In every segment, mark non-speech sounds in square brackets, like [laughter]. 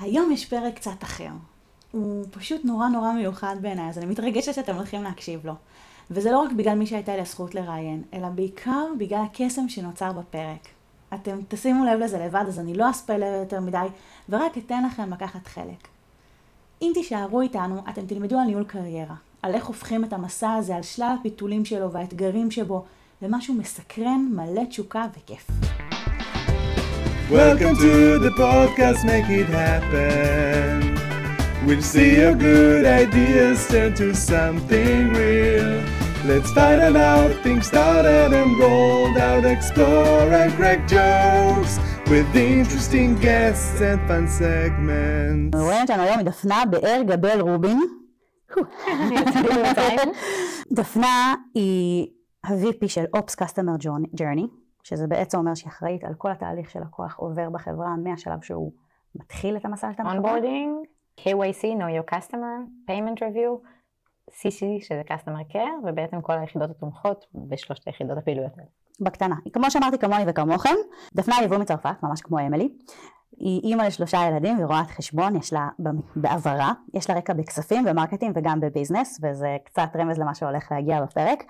היום יש פרק קצת אחר. הוא פשוט נורא נורא מיוחד בעיניי, אז אני מתרגשת שאתם הולכים להקשיב לו. וזה לא רק בגלל מי שהייתה לי הזכות לראיין, אלא בעיקר בגלל הקסם שנוצר בפרק. אתם תשימו לב לזה לבד, אז אני לא אספלר יותר מדי, ורק אתן לכם לקחת חלק. אם תישארו איתנו, אתם תלמדו על ניהול קריירה, על איך הופכים את המסע הזה, על שלל הפיתולים שלו והאתגרים שבו, למשהו מסקרן, מלא תשוקה וכיף. Welcome to the podcast, make it happen. We'll see your good ideas turn to something real. Let's find out how things started and rolled out, explore and crack jokes with interesting guests and fun segments. רואים אותנו היום מדפנה באר גבל רובין. דפנה היא ה-VP של Ops Customer Journey, שזה בעצם אומר שהיא אחראית על כל התהליך של לקוח עובר בחברה מהשלב שהוא מתחיל את המסע שלנו. Onboarding, KYC, know your customer, payment review, CC שזה customer care, ובעצם כל היחידות התומכות בשלושת היחידות הפעילויות האלה. בקטנה. כמו שאמרתי כמוני וכמוכם, דפנה יבוא מצרפת, ממש כמו אמילי. היא אימא לשלושה ילדים ורואת חשבון, יש לה בעברה, יש לה רקע בכספים ו marketing וגם ב business, וזה קצת רמז למה שהולך להגיע בפרק.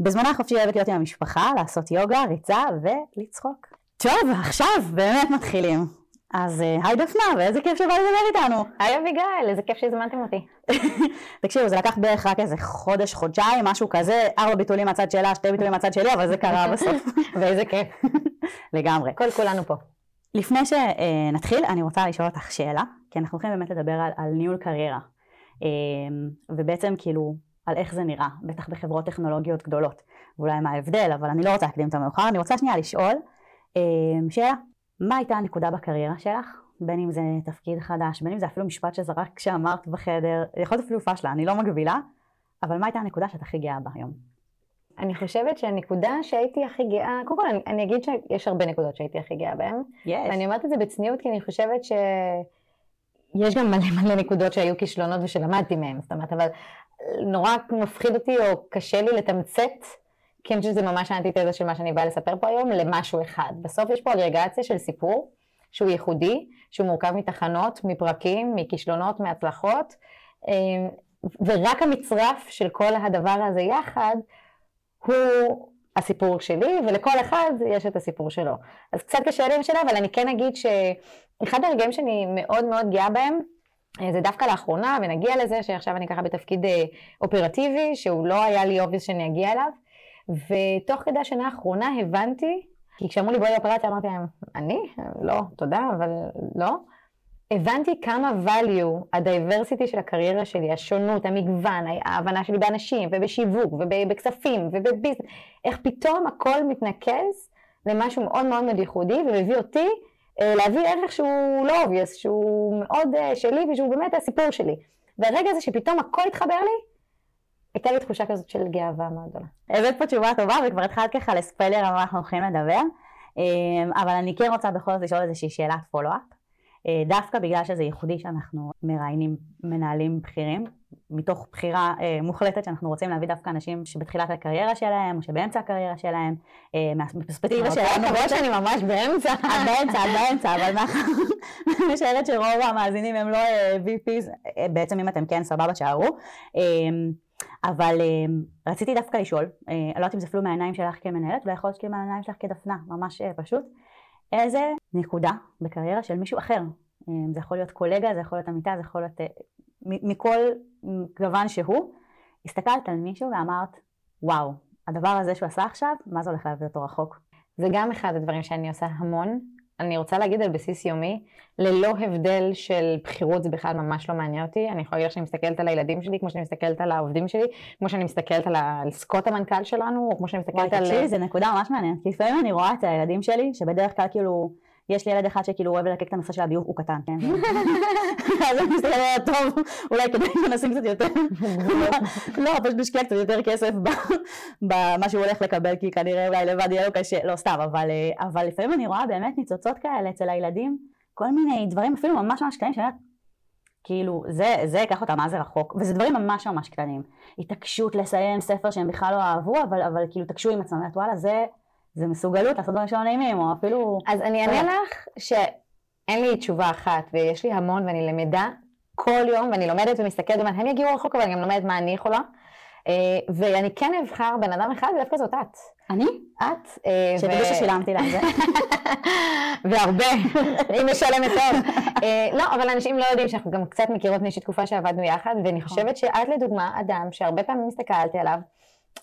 בזמנה החופשי אוהבת להיות עם המשפחה, לעשות יוגה, ריצה ולצחוק. טוב, עכשיו באמת מתחילים. אז אה, היי דפנה, ואיזה כיף שבא לדבר איתנו. היי אביגיל, איזה כיף שהזמנתם אותי. [laughs] תקשיבו, זה לקח בערך רק איזה חודש, חודשיים, משהו כזה, ארבע ביטולים מהצד שלה, שתי ביטולים מהצד שלי, אבל זה קרה בסוף. [laughs] ואיזה כיף. [laughs] לגמרי. כל כולנו פה. לפני שנתחיל, אני רוצה לשאול אותך שאלה, כי אנחנו הולכים באמת לדבר על, על ניהול קריירה, ובעצם כאילו על איך זה נראה, בטח בחברות טכנולוגיות גדולות, ואולי מה ההבדל, אבל אני לא רוצה להקדים את המאוחר, אני רוצה שנייה לשאול שאלה, מה הייתה הנקודה בקריירה שלך? בין אם זה תפקיד חדש, בין אם זה אפילו משפט שזרק כשאמרת בחדר, יכול להיות אפילו פשלה, אני לא מגבילה, אבל מה הייתה הנקודה שאת הכי גאה בה היום? אני חושבת שהנקודה שהייתי הכי גאה, קודם כל אני, אני אגיד שיש הרבה נקודות שהייתי הכי גאה בהן. יש. ואני אומרת את זה בצניעות כי אני חושבת שיש גם מלא מלא נקודות שהיו כישלונות ושלמדתי מהן, זאת אומרת, אבל נורא מפחיד אותי או קשה לי לתמצת, כי אני חושבת שזה ממש האנטיתזה של מה שאני באה לספר פה היום, למשהו אחד. בסוף יש פה אגרגציה של סיפור שהוא ייחודי, שהוא מורכב מתחנות, מפרקים, מכישלונות, מהצלחות, ורק המצרף של כל הדבר הזה יחד, הוא הסיפור שלי, ולכל אחד יש את הסיפור שלו. אז קצת קשה לי השאלה, אבל אני כן אגיד שאחד הרגעים שאני מאוד מאוד גאה בהם, זה דווקא לאחרונה, ונגיע לזה שעכשיו אני ככה בתפקיד אופרטיבי, שהוא לא היה לי obvious שאני אגיע אליו, ותוך כדי השנה האחרונה הבנתי, כי כשאמרו לי בואי לאופרציה אמרתי להם, אני? לא, תודה, אבל לא. הבנתי כמה value ה diversity של הקריירה שלי, השונות, המגוון, ההבנה שלי באנשים ובשיווק ובכספים וב business, איך פתאום הכל מתנקז למשהו מאוד מאוד מאוד ייחודי ומביא אותי אה, להביא ערך שהוא לא obvious, שהוא מאוד אה, שלי ושהוא באמת הסיפור שלי. והרגע הזה שפתאום הכל התחבר לי, הייתה לי תחושה כזאת של גאווה מאוד גדולה. הבאת פה תשובה טובה וכבר התחלת ככה לספיילר על מה אנחנו הולכים לדבר, אבל אני כן רוצה בכל זאת לשאול איזושהי שאלת פולו-אפ. דווקא בגלל שזה ייחודי שאנחנו מראיינים מנהלים בכירים, מתוך בחירה אה, מוחלטת שאנחנו רוצים להביא דווקא אנשים שבתחילת הקריירה שלהם או שבאמצע הקריירה שלהם, אה, מהפרספקטיבה שלנו. למרות שאני ממש באמצע. [laughs] את באמצע, את באמצע, אבל [laughs] אנחנו משערת שרוב המאזינים הם לא אה, VPs, אה, בעצם אם אתם כן סבבה שערו. אה, אבל אה, רציתי דווקא לשאול, אה, אני לא יודעת אם זה אפילו מהעיניים שלך כמנהלת, ויכול להיות מהעיניים שלך כדפנה, ממש אה, פשוט. איזה נקודה בקריירה של מישהו אחר. זה יכול להיות קולגה, זה יכול להיות עמיתה, זה יכול להיות מכל גוון שהוא. הסתכלת על מישהו ואמרת, וואו, הדבר הזה שהוא עשה עכשיו, מה זה הולך להביא אותו רחוק? זה גם אחד הדברים שאני עושה המון. אני רוצה להגיד על בסיס יומי, ללא הבדל של בחירות זה בכלל ממש לא מעניין אותי. אני יכולה להגיד לך שאני מסתכלת על הילדים שלי, כמו שאני מסתכלת על העובדים שלי, כמו שאני מסתכלת על, על סקוט המנכ"ל שלנו, או כמו שאני מסתכלת וואי, על... תקשיבי, זו נקודה ממש מעניינת. כי לפעמים אני רואה את הילדים שלי, שבדרך כלל כאילו, יש לי ילד אחד שכאילו אוהב ללקק את הנושא של הביוב, הוא קטן, כן? [laughs] אז אני מסתכלת, טוב, אולי כדאי שנשים קצת יותר, [laughs] לא, פשוט נשקיע קצת יותר כסף במה שהוא הולך לקבל, כי כנראה אולי לבד יהיה לו קשה, לא סתם, אבל לפעמים אני רואה באמת ניצוצות כאלה אצל הילדים, כל מיני דברים אפילו ממש ממש קטנים, שאני אומרת, כאילו, זה, זה ייקח אותם מה זה רחוק, וזה דברים ממש ממש קטנים. התעקשות לסיים ספר שהם בכלל לא אהבו, אבל, אבל כאילו תקשו עם עצמם, וואלה, זה, זה מסוגלות לעשות דברים שלא נעימים, או אפילו... אז אני אענה לך ש... אין לי תשובה אחת, ויש לי המון, ואני למדה כל יום, ואני לומדת ומסתכלת, ואומרת, הם יגיעו רחוק, אבל אני גם לומדת מה אני יכולה. אה, ואני כן אבחר בן אדם אחד, ודווקא זאת את. אני? את. אה, שתדעי ו- ששילמתי לה על זה. [laughs] והרבה, היא משלמת טוב. אה, לא, אבל אנשים לא יודעים שאנחנו גם קצת מכירות מאיזושהי תקופה שעבדנו יחד, ואני חושבת שאת לדוגמה אדם שהרבה פעמים הסתכלתי עליו,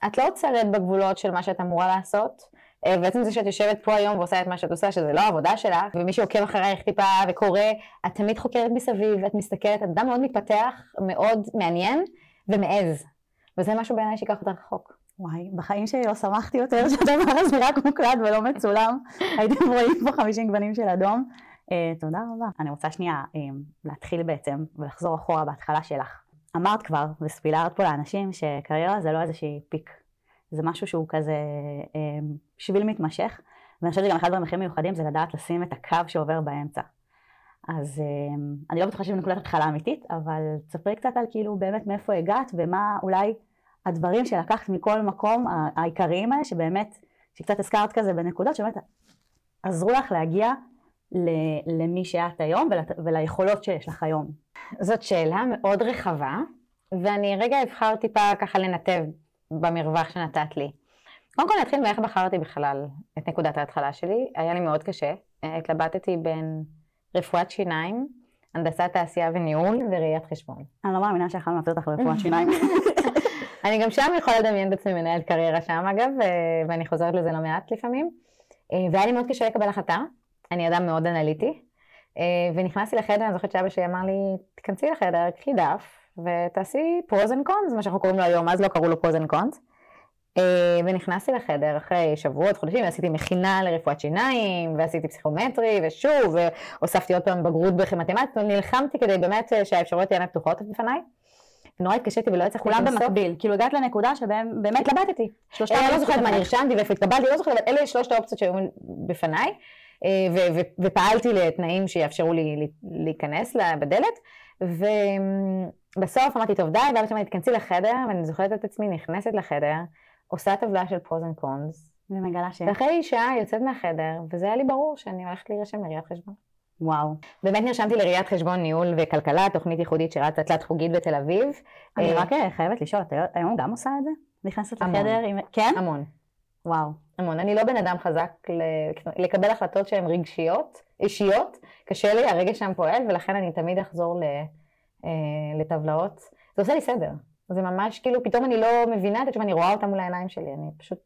את לא עוצרת בגבולות של מה שאת אמורה לעשות, ועצם זה שאת יושבת פה היום ועושה את מה שאת עושה, שזה לא העבודה שלך, ומי שעוקב אחרייך טיפה וקורא, את תמיד חוקרת מסביב, ואת מסתכלת, את אדם מאוד מתפתח, מאוד מעניין ומעז. וזה משהו בעיניי שיקח אותך רחוק. וואי, בחיים שלי לא שמחתי יותר שהדבר הזה רק מוקלט ולא מצולם. הייתם רואים פה 50 גוונים של אדום. אה, תודה רבה. אני רוצה שנייה אה, להתחיל בעצם ולחזור אחורה בהתחלה שלך. אמרת כבר וספילרת פה לאנשים שקריירה זה לא איזושהי פיק. זה משהו שהוא כזה אה, שביל מתמשך. ואני חושבת שגם אחד הדברים הכי מיוחדים זה לדעת לשים את הקו שעובר באמצע. אז אה, אני לא בטוחה שזה נקודת התחלה אמיתית, אבל תספרי קצת על כאילו באמת מאיפה הגעת ומה אולי הדברים שלקחת מכל מקום, העיקריים האלה, שבאמת, שקצת הזכרת כזה בנקודות, שבאמת עזרו לך להגיע למי שאת היום ולת- וליכולות שיש לך היום. זאת שאלה מאוד רחבה, ואני רגע אבחר טיפה ככה לנתב במרווח שנתת לי. קודם כל נתחיל מאיך בחרתי בכלל את נקודת ההתחלה שלי. היה לי מאוד קשה. אה, התלבטתי בין רפואת שיניים, הנדסת תעשייה וניהול וראיית חשבון. אני לא מאמינה שיכולנו להפעיל אותך לרפואת שיניים. [laughs] אני גם שם יכולה לדמיין את עצמי מנהלת קריירה שם אגב, אה, ואני חוזרת לזה לא מעט לפעמים. אה, והיה לי מאוד קשה לקבל החלטה, אני אדם מאוד אנליטי, ונכנסתי לחדר, אני זוכרת שאבא שלי אמר לי, תיכנסי לחדר, קחי דף, ותעשי pros and cons, מה שאנחנו קוראים לו היום, אז לא קראו לו pros and cons. ונכנסתי לחדר אחרי שבועות, חודשים, ועשיתי מכינה לרפואת שיניים, ועשיתי פסיכומטרי, ושוב, והוספתי עוד פעם בגרות במתמטיקה, נלחמתי כדי באמת אה, שהאפשרויות תהיינה פתוחות בפניי. נורא התקשיתי ולא הצלחתי כולם. במקביל, כאילו הגעת לנקודה שבהם באמת התלבטתי. אני לא זוכרת מה. נרשמתי ואיפה התקבלתי, לא זוכרת, אבל אלה שלושת האופציות שהיו בפניי, אה, ופעלתי לתנאים שיאפשרו לי להיכנס בדלת, ובסוף אמרתי, טוב די, ואבא שלי אמר לי, תיכנסי לחדר, ואני זוכרת את עצמי נכנסת לחדר, עושה טבלה של pros and cons, ומגלה ש... ואחרי שעה יוצאת מהחדר, וזה היה לי ברור שאני הולכת להירשם לראיית חשבון. וואו. באמת נרשמתי לראיית חשבון ניהול וכלכלה, תוכנית ייחודית שרצה תלת חוגית בתל אביב. אני אה, רק אה, חייבת לשאול, את היום גם עושה את זה? נכנסת. לחדר עם... כן? המון. וואו. המון. אני לא בן אדם חזק לקבל החלטות שהן רגשיות, אישיות. קשה לי, הרגש שם פועל, ולכן אני תמיד אחזור ל, לטבלאות. זה עושה לי סדר. זה ממש כאילו, פתאום אני לא מבינה את התשובה, אני רואה אותה מול העיניים שלי, אני פשוט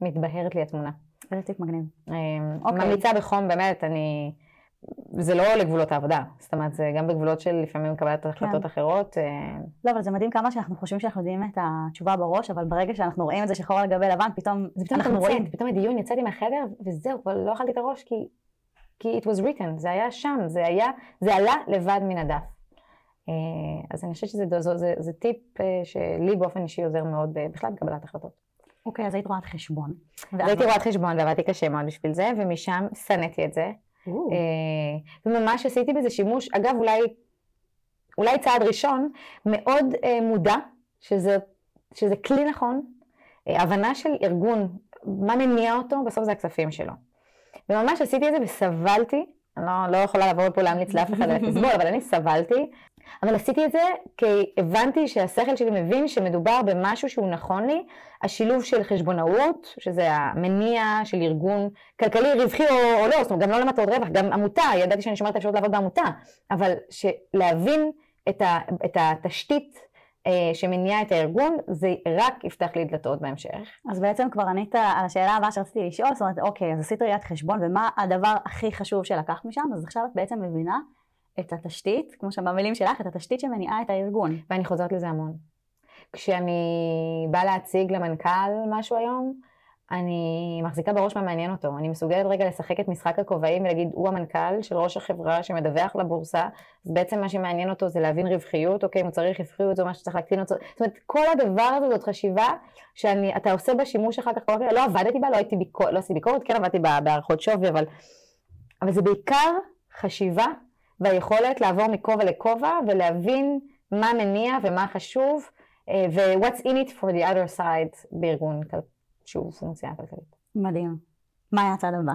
מתבהרת לי התמונה. איזה טיפ מגניב. אה, אוקיי. ממליצה בחום, באמת, אני... זה לא לגבולות העבודה, זאת אומרת, זה גם בגבולות של לפעמים קבלת החלטות אחרות. אה, לא, אבל זה מדהים כמה שאנחנו חושבים שאנחנו יודעים את התשובה בראש, אבל ברגע שאנחנו רואים את זה שחור על גבי לבן, פתאום זה פתאום אנחנו רואים. פתאום הדיון, יצאתי מהחדר, וזהו, כבר לא אכלתי את הראש, כי, כי it was written, זה היה שם, זה היה, זה עלה לבד מן הדף. אה, אז אני חושבת שזה זה, זה, זה, זה טיפ אה, שלי באופן אישי עוזר מאוד ב- בכלל בקבלת החלטות. אוקיי, אז היית רואת חשבון. הייתי רואת חשבון ועבדתי קשה מאוד בשביל זה, ומשם שנאתי את זה. אה, וממש עשיתי בזה שימוש, אגב, אולי, אולי צעד ראשון, מאוד אה, מודע, שזה, שזה כלי נכון, אה, הבנה של ארגון, מה מניע אותו, בסוף זה הכספים שלו. וממש עשיתי את זה וסבלתי, אני לא, לא יכולה לבוא פה להמליץ לאף אחד לסבול, אבל אני סבלתי, אבל עשיתי את זה כי הבנתי שהשכל שלי מבין שמדובר במשהו שהוא נכון לי, השילוב של חשבונאות, שזה המניע של ארגון כלכלי רווחי או, או לא, זאת אומרת גם לא למטרות רווח, גם עמותה, ידעתי שאני שומרת את האפשרות לעבוד בעמותה, אבל להבין את, את התשתית אה, שמניעה את הארגון, זה רק יפתח לי דלתות בהמשך. אז בעצם כבר ענית על השאלה הבאה שרציתי לשאול, זאת אומרת, אוקיי, אז עשית ראיית חשבון, ומה הדבר הכי חשוב שלקחת משם? אז עכשיו את בעצם מבינה את התשתית, כמו שבמילים שלך, את התשתית שמניעה את הארגון. ואני חוזרת לזה המון. כשאני באה להציג למנכ"ל משהו היום, אני מחזיקה בראש מה מעניין אותו. אני מסוגלת רגע לשחק את משחק הכובעים ולהגיד, הוא המנכ"ל של ראש החברה שמדווח לבורסה, אז בעצם מה שמעניין אותו זה להבין רווחיות, אוקיי, אם הוא צריך רווחיות, זה מה שצריך להקטין אותו. זאת אומרת, כל הדבר הזה זאת חשיבה שאתה עושה בה שימוש אחר כך, לא, לא עבדתי בה, לא, ביקור, לא עשיתי ביקורת, כן עבדתי בה בהערכות שווי, אבל, אבל זה בעיקר חשיבה והיכולת לעבור מכובע לכובע ולהבין מה מניע ומה חשוב, אה, ו-what's in it for the other side בארגון, שהוא פונקציה כלכלית. מדהים. מה היה הצעד הבא?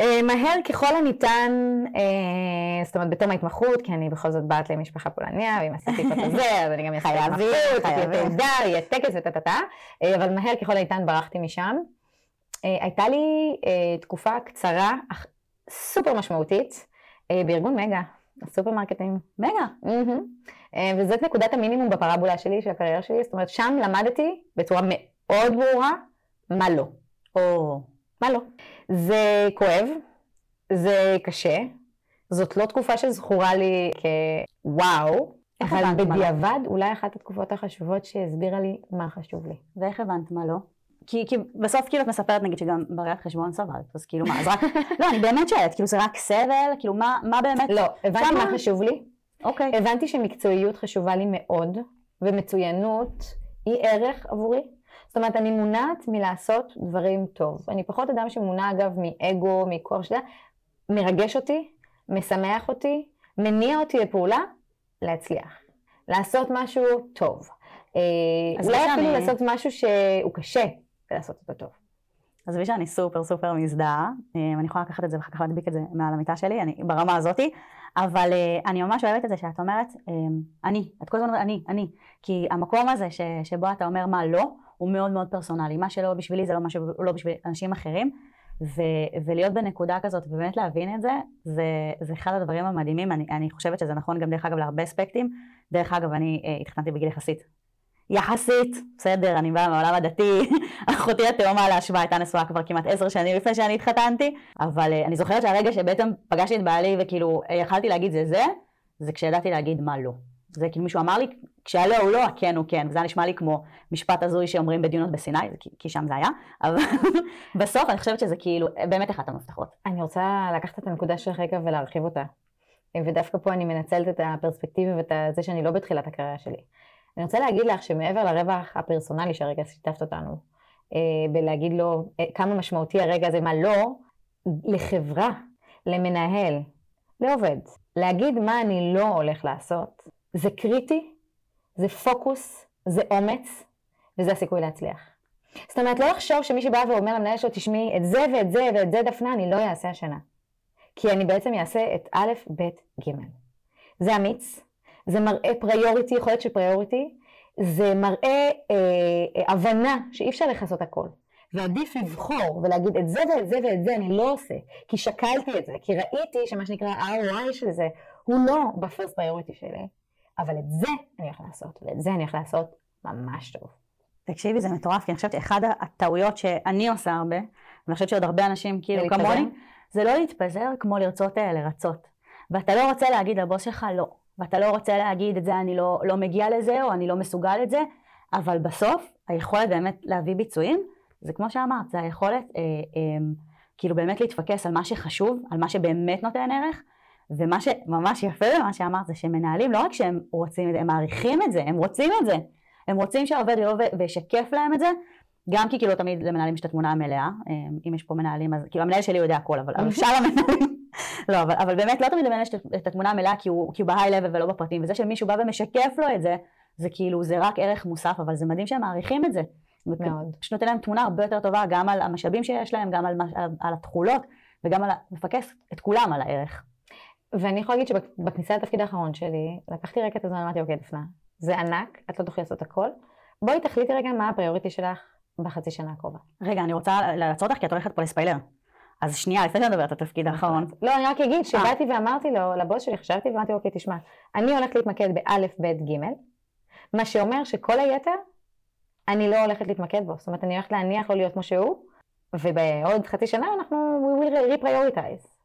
אה, מהר ככל הניתן, אה, זאת אומרת בתום ההתמחות, כי אני בכל זאת בת למשפחה פולניה, ואם עשיתי את זה, אז אני גם אעשה התמחות, תהיה. תעודה, יהיה טקס וטה-טה-טה, אבל מהר ככל הניתן ברחתי משם. אה, הייתה לי אה, תקופה קצרה, אך סופר משמעותית, בארגון מגה, הסופרמרקטים. מגה. אה, וזאת נקודת המינימום בפרבולה שלי, של הקריירה שלי, זאת אומרת, שם למדתי בצורה מאוד ברורה מה לא. או, מה לא? זה כואב, זה קשה, זאת לא תקופה שזכורה לי כוואו, אבל לא? בדיעבד אולי אחת התקופות החשובות שהסבירה לי מה חשוב לי. ואיך הבנת מה לא? כי, כי בסוף כאילו את מספרת נגיד שגם בראיית חשבון סבלת, אז כאילו מה, אז רק, [laughs] לא, אני באמת שואלת, כאילו זה רק סבל, כאילו מה, מה באמת, לא, הבנתי מה חשוב לי, אוקיי, הבנתי שמקצועיות חשובה לי מאוד, ומצוינות היא ערך עבורי. זאת אומרת, אני מונעת מלעשות דברים טוב. אני פחות אדם שמונע, אגב, מאגו, מכוח שלה, מרגש אותי, משמח אותי, מניע אותי לפעולה, להצליח. לעשות משהו טוב. אה, אולי אפילו לעשות משהו שהוא קשה, ולעשות אותו טוב. עזבי שאני סופר סופר מזדהה, אה, אני יכולה לקחת את זה ואחר כך להדביק את זה מעל המיטה שלי, אני ברמה הזאתי, אבל אה, אני ממש אוהבת את זה שאת אומרת, אה, אני, את כל הזמן אומרת אני, אני, כי המקום הזה ש, שבו אתה אומר מה לא, הוא מאוד מאוד פרסונלי, מה שלא בשבילי זה לא מה שלא בשביל אנשים אחרים, ו, ולהיות בנקודה כזאת ובאמת להבין את זה, זה, זה אחד הדברים המדהימים, אני, אני חושבת שזה נכון גם דרך אגב להרבה אספקטים, דרך אגב אני התחתנתי בגיל יחסית יחסית, בסדר, אני באה מהעולם הדתי, [laughs] אחותי התאומה להשוואה הייתה נשואה כבר כמעט עשר שנים לפני שאני התחתנתי, אבל uh, אני זוכרת שהרגע שבעצם פגשתי את בעלי וכאילו אה, יכלתי להגיד זה זה, זה כשידעתי להגיד מה לא. זה כאילו מישהו אמר לי, כשהלא הוא לא, הכן הוא כן, וזה נשמע לי כמו משפט הזוי שאומרים בדיונות בסיני, כי, כי שם זה היה, אבל [laughs] בסוף אני חושבת שזה כאילו באמת אחת המפתחות. אני רוצה לקחת את הנקודה שלך רגע ולהרחיב אותה. ודווקא פה אני מנצלת את הפרספקטיבה ואת זה שאני לא בתחילת הקריירה שלי. אני רוצה להגיד לך שמעבר לרווח הפרסונלי שהרגע שיתפת אותנו, אה, בלהגיד לו אה, כמה משמעותי הרגע הזה, מה לא, לחברה, למנהל, לעובד, להגיד מה אני לא הולך לעשות, זה קריטי, זה פוקוס, זה אומץ, וזה הסיכוי להצליח. זאת אומרת, לא לחשוב שמישהו בא ואומר למנהל שלו, תשמעי, את זה ואת זה ואת זה דפנה, אני לא אעשה השנה. כי אני בעצם אעשה את א', ב', ג'. זה אמיץ, זה מראה פריוריטי, יכולת של פריוריטי, זה מראה אה, אה, הבנה שאי אפשר לכסות הכל. ועדיף לבחור ולהגיד את זה ואת זה ואת זה אני לא עושה, כי שקלתי את זה, כי ראיתי שמה שנקרא ה-ROI של זה הוא לא בפרסט פריוריטי שלי, אבל את זה אני הולך לעשות, ואת זה אני הולך לעשות ממש טוב. תקשיבי, זה מטורף, כי אני חושבת שאחד הטעויות שאני עושה הרבה, ואני חושבת שעוד הרבה אנשים כאילו? כמוני, זה לא להתפזר כמו לרצות אה, לרצות. ואתה לא רוצה להגיד לבוס שלך לא, ואתה לא רוצה להגיד את זה אני לא, לא מגיע לזה, או אני לא מסוגל את זה, אבל בסוף היכולת באמת להביא ביצועים, זה כמו שאמרת, זה היכולת אה, אה, כאילו באמת להתפקס על מה שחשוב, על מה שבאמת נותן ערך, ומה שממש יפה במה שאמרת זה שמנהלים לא רק שהם רוצים את זה, הם מעריכים את זה, הם רוצים את זה. הם רוצים שהעובד יבוא וישקף להם את זה, גם כי כאילו תמיד למנהלים יש את התמונה המלאה, אה, אם יש פה מנהלים אז, כאילו המנהל שלי יודע הכל, אבל אבל [laughs] שאר המנהלים, לא, אבל, אבל באמת לא תמיד יש את- התמונה המלאה כי הוא, כי הוא בהיי לבל ולא בפרטים, וזה שמישהו בא ומשקף לו את זה, זה כאילו, זה רק ערך מוסף, אבל זה מדהים שהם מעריכים את זה. מאוד. פשוט נותן להם תמונה הרבה יותר טובה גם על המשאבים שיש להם, גם על, על, על התכולות, וגם על, מפקס את כולם על הערך. ואני יכולה להגיד שבכניסה לתפקיד האחרון שלי, לקחתי רגע את הזמן, אמרתי, אוקיי, דפנה, זה ענק, את לא תוכלי לעשות הכל. בואי תחליטי רגע מה הפריוריטי שלך בחצי שנה הקרובה. רגע, אני רוצה לעצור אותך כי את הולכת פה לספיילר. אז שנייה, לפני שאני מדברת על התפקיד האחרון. לא, אני רק אגיד שבאתי ואמרתי לו, לבוס שלי, חשבתי ואמרתי, אוקיי, תשמע, אני הולכת להתמקד באלף, בית, גימל, מה שאומר שכל היתר, אני לא הולכת להתמקד בו. זאת אומרת, אני הולכת להניח לו להיות כמו שהוא, ובעוד חצי שנה אנחנו, we will reprioritize.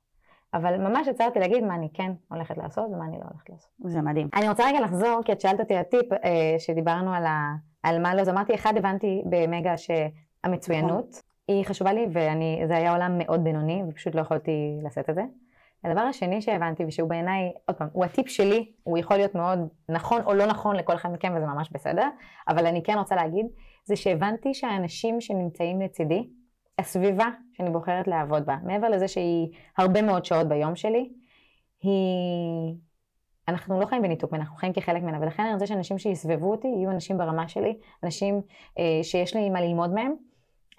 אבל ממש עצרתי להגיד מה אני כן הולכת לעשות ומה אני לא הולכת לעשות. זה מדהים. אני רוצה רגע לחזור, כי את שאלת אותי הטיפ אה, שדיברנו על, ה, על מה לא, אז אמרתי, אחד, הבנתי במגה שהמצוינות היא חשובה לי, וזה היה עולם מאוד בינוני, ופשוט לא יכולתי לשאת את זה. הדבר השני שהבנתי, ושהוא בעיניי, עוד פעם, הוא הטיפ שלי, הוא יכול להיות מאוד נכון או לא נכון לכל אחד מכם, וזה ממש בסדר, אבל אני כן רוצה להגיד, זה שהבנתי שהאנשים שנמצאים לצידי, הסביבה שאני בוחרת לעבוד בה, מעבר לזה שהיא הרבה מאוד שעות ביום שלי, היא... אנחנו לא חיים בניתוק, אנחנו חיים כחלק ממנה, ולכן אני רוצה שאנשים שיסבבו אותי יהיו אנשים ברמה שלי, אנשים אה, שיש לי מה ללמוד מהם,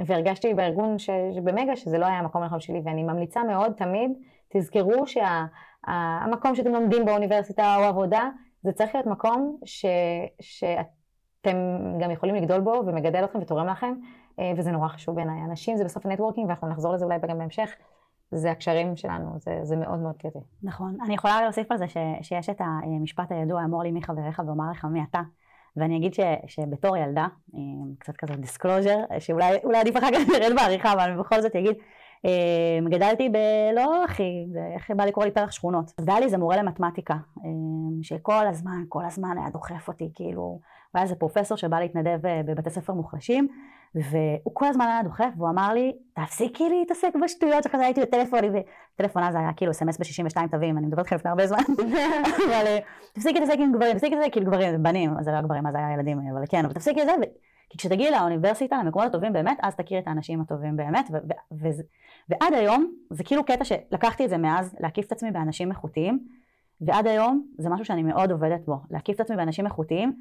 והרגשתי בארגון ש... במגה שזה לא היה המקום הנכון שלי, ואני ממליצה מאוד תמיד, תזכרו שהמקום שה... שאתם לומדים באוניברסיטה או עבודה, זה צריך להיות מקום ש... שאתם גם יכולים לגדול בו ומגדל אתכם ותורם לכם, אה, וזה נורא חשוב בעיניי. אנשים זה בסוף ה networking, ואנחנו נחזור לזה אולי גם בהמשך, זה הקשרים שלנו, זה, זה מאוד מאוד קריטי. נכון. אני יכולה להוסיף על זה ש, שיש את המשפט הידוע, אמור לי מי חבריך ואומר לך מי אתה. ואני אגיד ש, שבתור ילדה, אה, קצת כזה disclosure, שאולי עדיף אחר כך נוריד בעריכה, אבל אני בכל זאת אגיד, אה, גדלתי בלא הכי, איך בא לקרוא לי פרח שכונות. והיה לי איזה מורה למתמטיקה, אה, שכל הזמן, כל הזמן היה דוחף אותי, כאילו, היה איזה פרופסור שבא להתנדב בבתי ספר מוחלשים, והוא כל הזמן היה דוחף, והוא אמר לי, תפסיקי להתעסק בשטויות שכזה הייתי בטלפון, וטלפון אז היה כאילו סמס ב-62 תווים, אני מדברת איתכם לפני הרבה זמן, [laughs] אבל אה, תפסיקי להתעסק עם גברים, תפסיקי להתעסק כאילו גברים, בנים, זה לא גברים, אז היה ילדים, אבל כן, אבל תפסיקי את זה, כי כשתגיעי לאוניברסיטה, למקומות הטובים באמת, אז תכירי את האנשים הטובים באמת, ועד היום, זה כאילו קטע שלקחתי את זה מאז, להקיף את עצמי באנשים איכותיים, ועד היום זה משהו שאני מאוד עובדת בו, להקיף את עצמי באנשים איכותיים,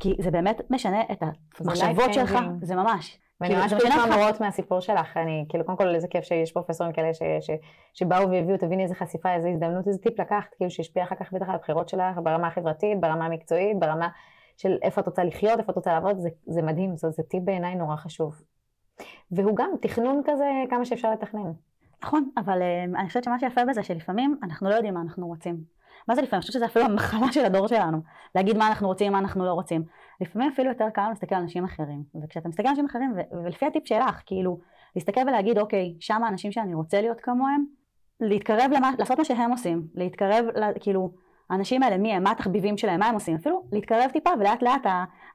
כי זה באמת משנה את המחשבות שלך, זה ממש. ואני ממש כאילו מורות מהסיפור שלך, אני, כאילו, קודם כל איזה כיף שיש פרופסורים כאלה ש, ש, שבאו והביאו, תביני איזה חשיפה, איזה הזדמנות, איזה טיפ לקחת, כאילו שהשפיע אחר כך בטח על הבחירות שלך, ברמה החברתית, ברמה המקצועית, ברמה של איפה את רוצה לחיות, איפה את רוצה לעבוד, זה, זה מדהים, זה, זה טיפ בעיניי נורא חשוב. והוא גם תכנון כזה, כמה שאפשר לתכנן. נכון, אבל אה, אני חושבת שמה שיפה בזה, שלפעמים אנחנו לא יודעים מה אנחנו רוצים. מה זה לפעמים? אני חושבת שזה אפילו המחלה של הדור שלנו, להגיד מה אנחנו רוצים, מה אנחנו לא רוצים. לפעמים אפילו יותר קל להסתכל על אנשים אחרים, וכשאתה מסתכל על אנשים אחרים, ולפי הטיפ שלך, כאילו, להסתכל ולהגיד, אוקיי, שם האנשים שאני רוצה להיות כמוהם, להתקרב למה, לעשות מה שהם עושים, להתקרב, כאילו, האנשים האלה, מי הם, מה התחביבים שלהם, מה הם עושים, אפילו להתקרב טיפה ולאט לאט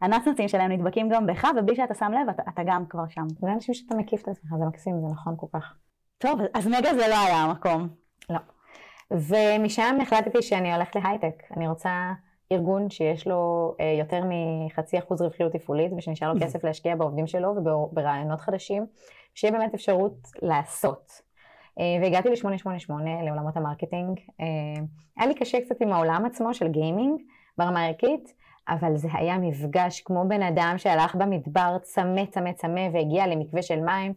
הנצנצים שלהם נדבקים גם בך, ובלי שאתה שם לב, אתה, אתה גם כבר שם. זה אנשים שאתה מקיף את עצמך, זה מקסים, זה נכון כל כך. טוב, אז מגה זה לא היה המקום. ומשם החלטתי שאני הולכת להייטק. אני רוצה ארגון שיש לו אה, יותר מחצי אחוז רווחיות תפעולית ושנשאר לו כסף להשקיע בעובדים שלו וברעיונות חדשים, שיהיה באמת אפשרות לעשות. אה, והגעתי ל-888 לעולמות ה marketing. אה, היה לי קשה קצת עם העולם עצמו של gaming ברמה הערכית, אבל זה היה מפגש כמו בן אדם שהלך במדבר צמא צמא צמא והגיע למקווה של מים.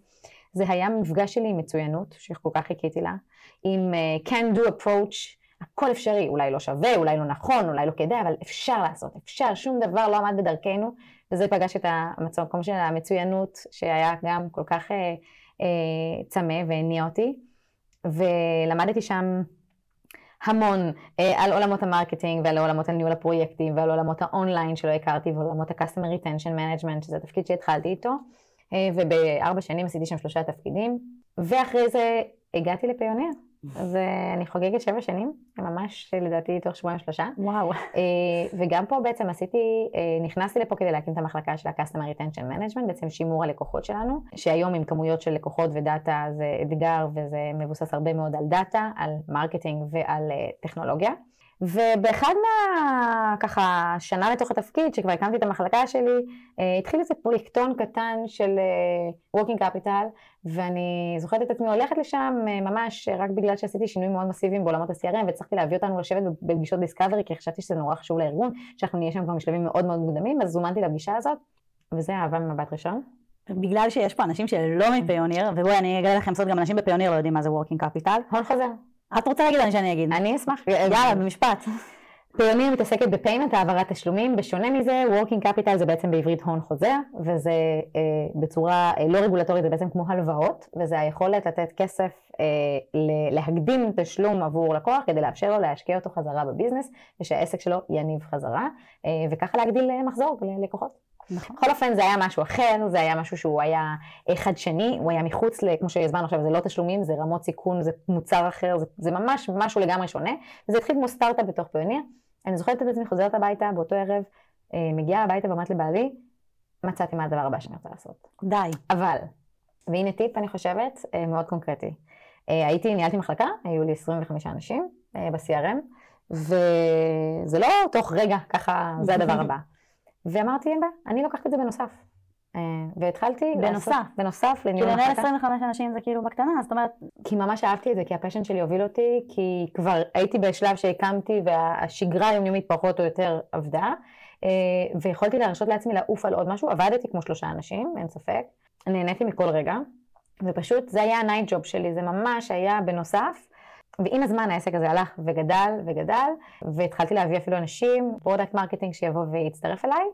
זה היה מפגש שלי עם מצוינות, שכל כך חיכיתי לה, עם uh, can do approach, הכל אפשרי, אולי לא שווה, אולי לא נכון, אולי לא כדאי, אבל אפשר לעשות, אפשר, שום דבר לא עמד בדרכנו, וזה פגש את המקום של המצוינות, שהיה גם כל כך uh, uh, צמא והניע אותי, ולמדתי שם המון אה, על עולמות ה marketing ועל עולמות הניהול הפרויקטים ועל עולמות האונליין שלא הכרתי ועולמות ה-customer retention management שזה התפקיד שהתחלתי איתו ובארבע שנים עשיתי שם שלושה תפקידים, ואחרי זה הגעתי ל Payoneer. אז אה, אני חוגגת שבע שנים, ממש לדעתי תוך שבועיים שלושה. וואו. אה, וגם פה בעצם עשיתי, נכנסתי לפה כדי להקים את המחלקה של ה-Customer Retention Management, בעצם שימור הלקוחות שלנו, שהיום עם כמויות של לקוחות ודאטה זה אתגר וזה מבוסס הרבה מאוד על דאטה, על marketing ועל טכנולוגיה. ובאחד מה... ככה, שנה לתוך התפקיד, שכבר הקמתי את המחלקה שלי, אה, התחיל איזה פרויקטון קטן של uh, Working Capital, ואני זוכרת את עצמי הולכת לשם uh, ממש רק בגלל שעשיתי שינויים מאוד מסיביים בעולמות ה-CRM, והצלחתי להביא אותנו לשבת בפגישות discovery, כי חשבתי שזה נורא חשוב לארגון, שאנחנו נהיה שם כבר משלבים מאוד מאוד מוקדמים, אז זומנתי לפגישה הזאת, וזה אהבה ממבט ראשון. בגלל שיש פה אנשים שלא מפיוניר, ובואי אני אגלה לכם סוד, גם אנשים בפיוניר לא יודעים מה זה Working Capital. הון חוזר. את רוצה להגיד או שאני אגיד? אני אשמח. יאללה, במשפט. פיוניר מתעסקת בפיימנט, העברת תשלומים, בשונה מזה, Working Capital זה בעצם בעברית הון חוזר, וזה אה, בצורה אה, לא רגולטורית, זה בעצם כמו הלוואות, וזה היכולת לתת כסף, אה, להקדים תשלום עבור לקוח, כדי לאפשר לו להשקיע אותו חזרה בביזנס, ושהעסק שלו יניב חזרה, אה, וככה להגדיל אה, מחזור ללקוחות. נכון. בכל אופן זה היה משהו אחר, זה היה משהו שהוא היה אה, חדשני, הוא היה מחוץ, כמו שהסברנו עכשיו, זה לא תשלומים, זה רמות סיכון, זה מוצר אחר, זה, זה ממש משהו לגמרי שונה, וזה התחיל כמו סטארט-אפ בתוך פיוניר. אני זוכרת את עצמי חוזרת הביתה באותו ערב, אה, מגיעה הביתה ואומרת לבעלי, מצאתי מה הדבר הבא שאני רוצה לעשות. די. אבל, והנה טיפ אני חושבת, אה, מאוד קונקרטי. הייתי, ניהלתי מחלקה, היו לי 25 אנשים ב-CRM, וזה לא תוך רגע, ככה, זה הדבר הבא. ואמרתי, אין בעיה, אני לוקחת את זה בנוסף. אה, והתחלתי בנוסף, לעשות, בנוסף לניהול המחלקה. כי לנהל 25 אנשים זה כאילו בקטנה, זאת אומרת... כי ממש אהבתי את זה, כי הפשן שלי הוביל אותי, כי כבר הייתי בשלב שהקמתי והשגרה היומיומית פחות או יותר עבדה, אה, ויכולתי להרשות לעצמי לעוף על עוד משהו, עבדתי כמו שלושה אנשים, אין ספק. נהניתי מכל רגע, ופשוט זה היה ה night job שלי, זה ממש היה בנוסף. ועם הזמן העסק הזה הלך וגדל וגדל, והתחלתי להביא אפילו אנשים, product marketing שיבוא ויצטרף אליי.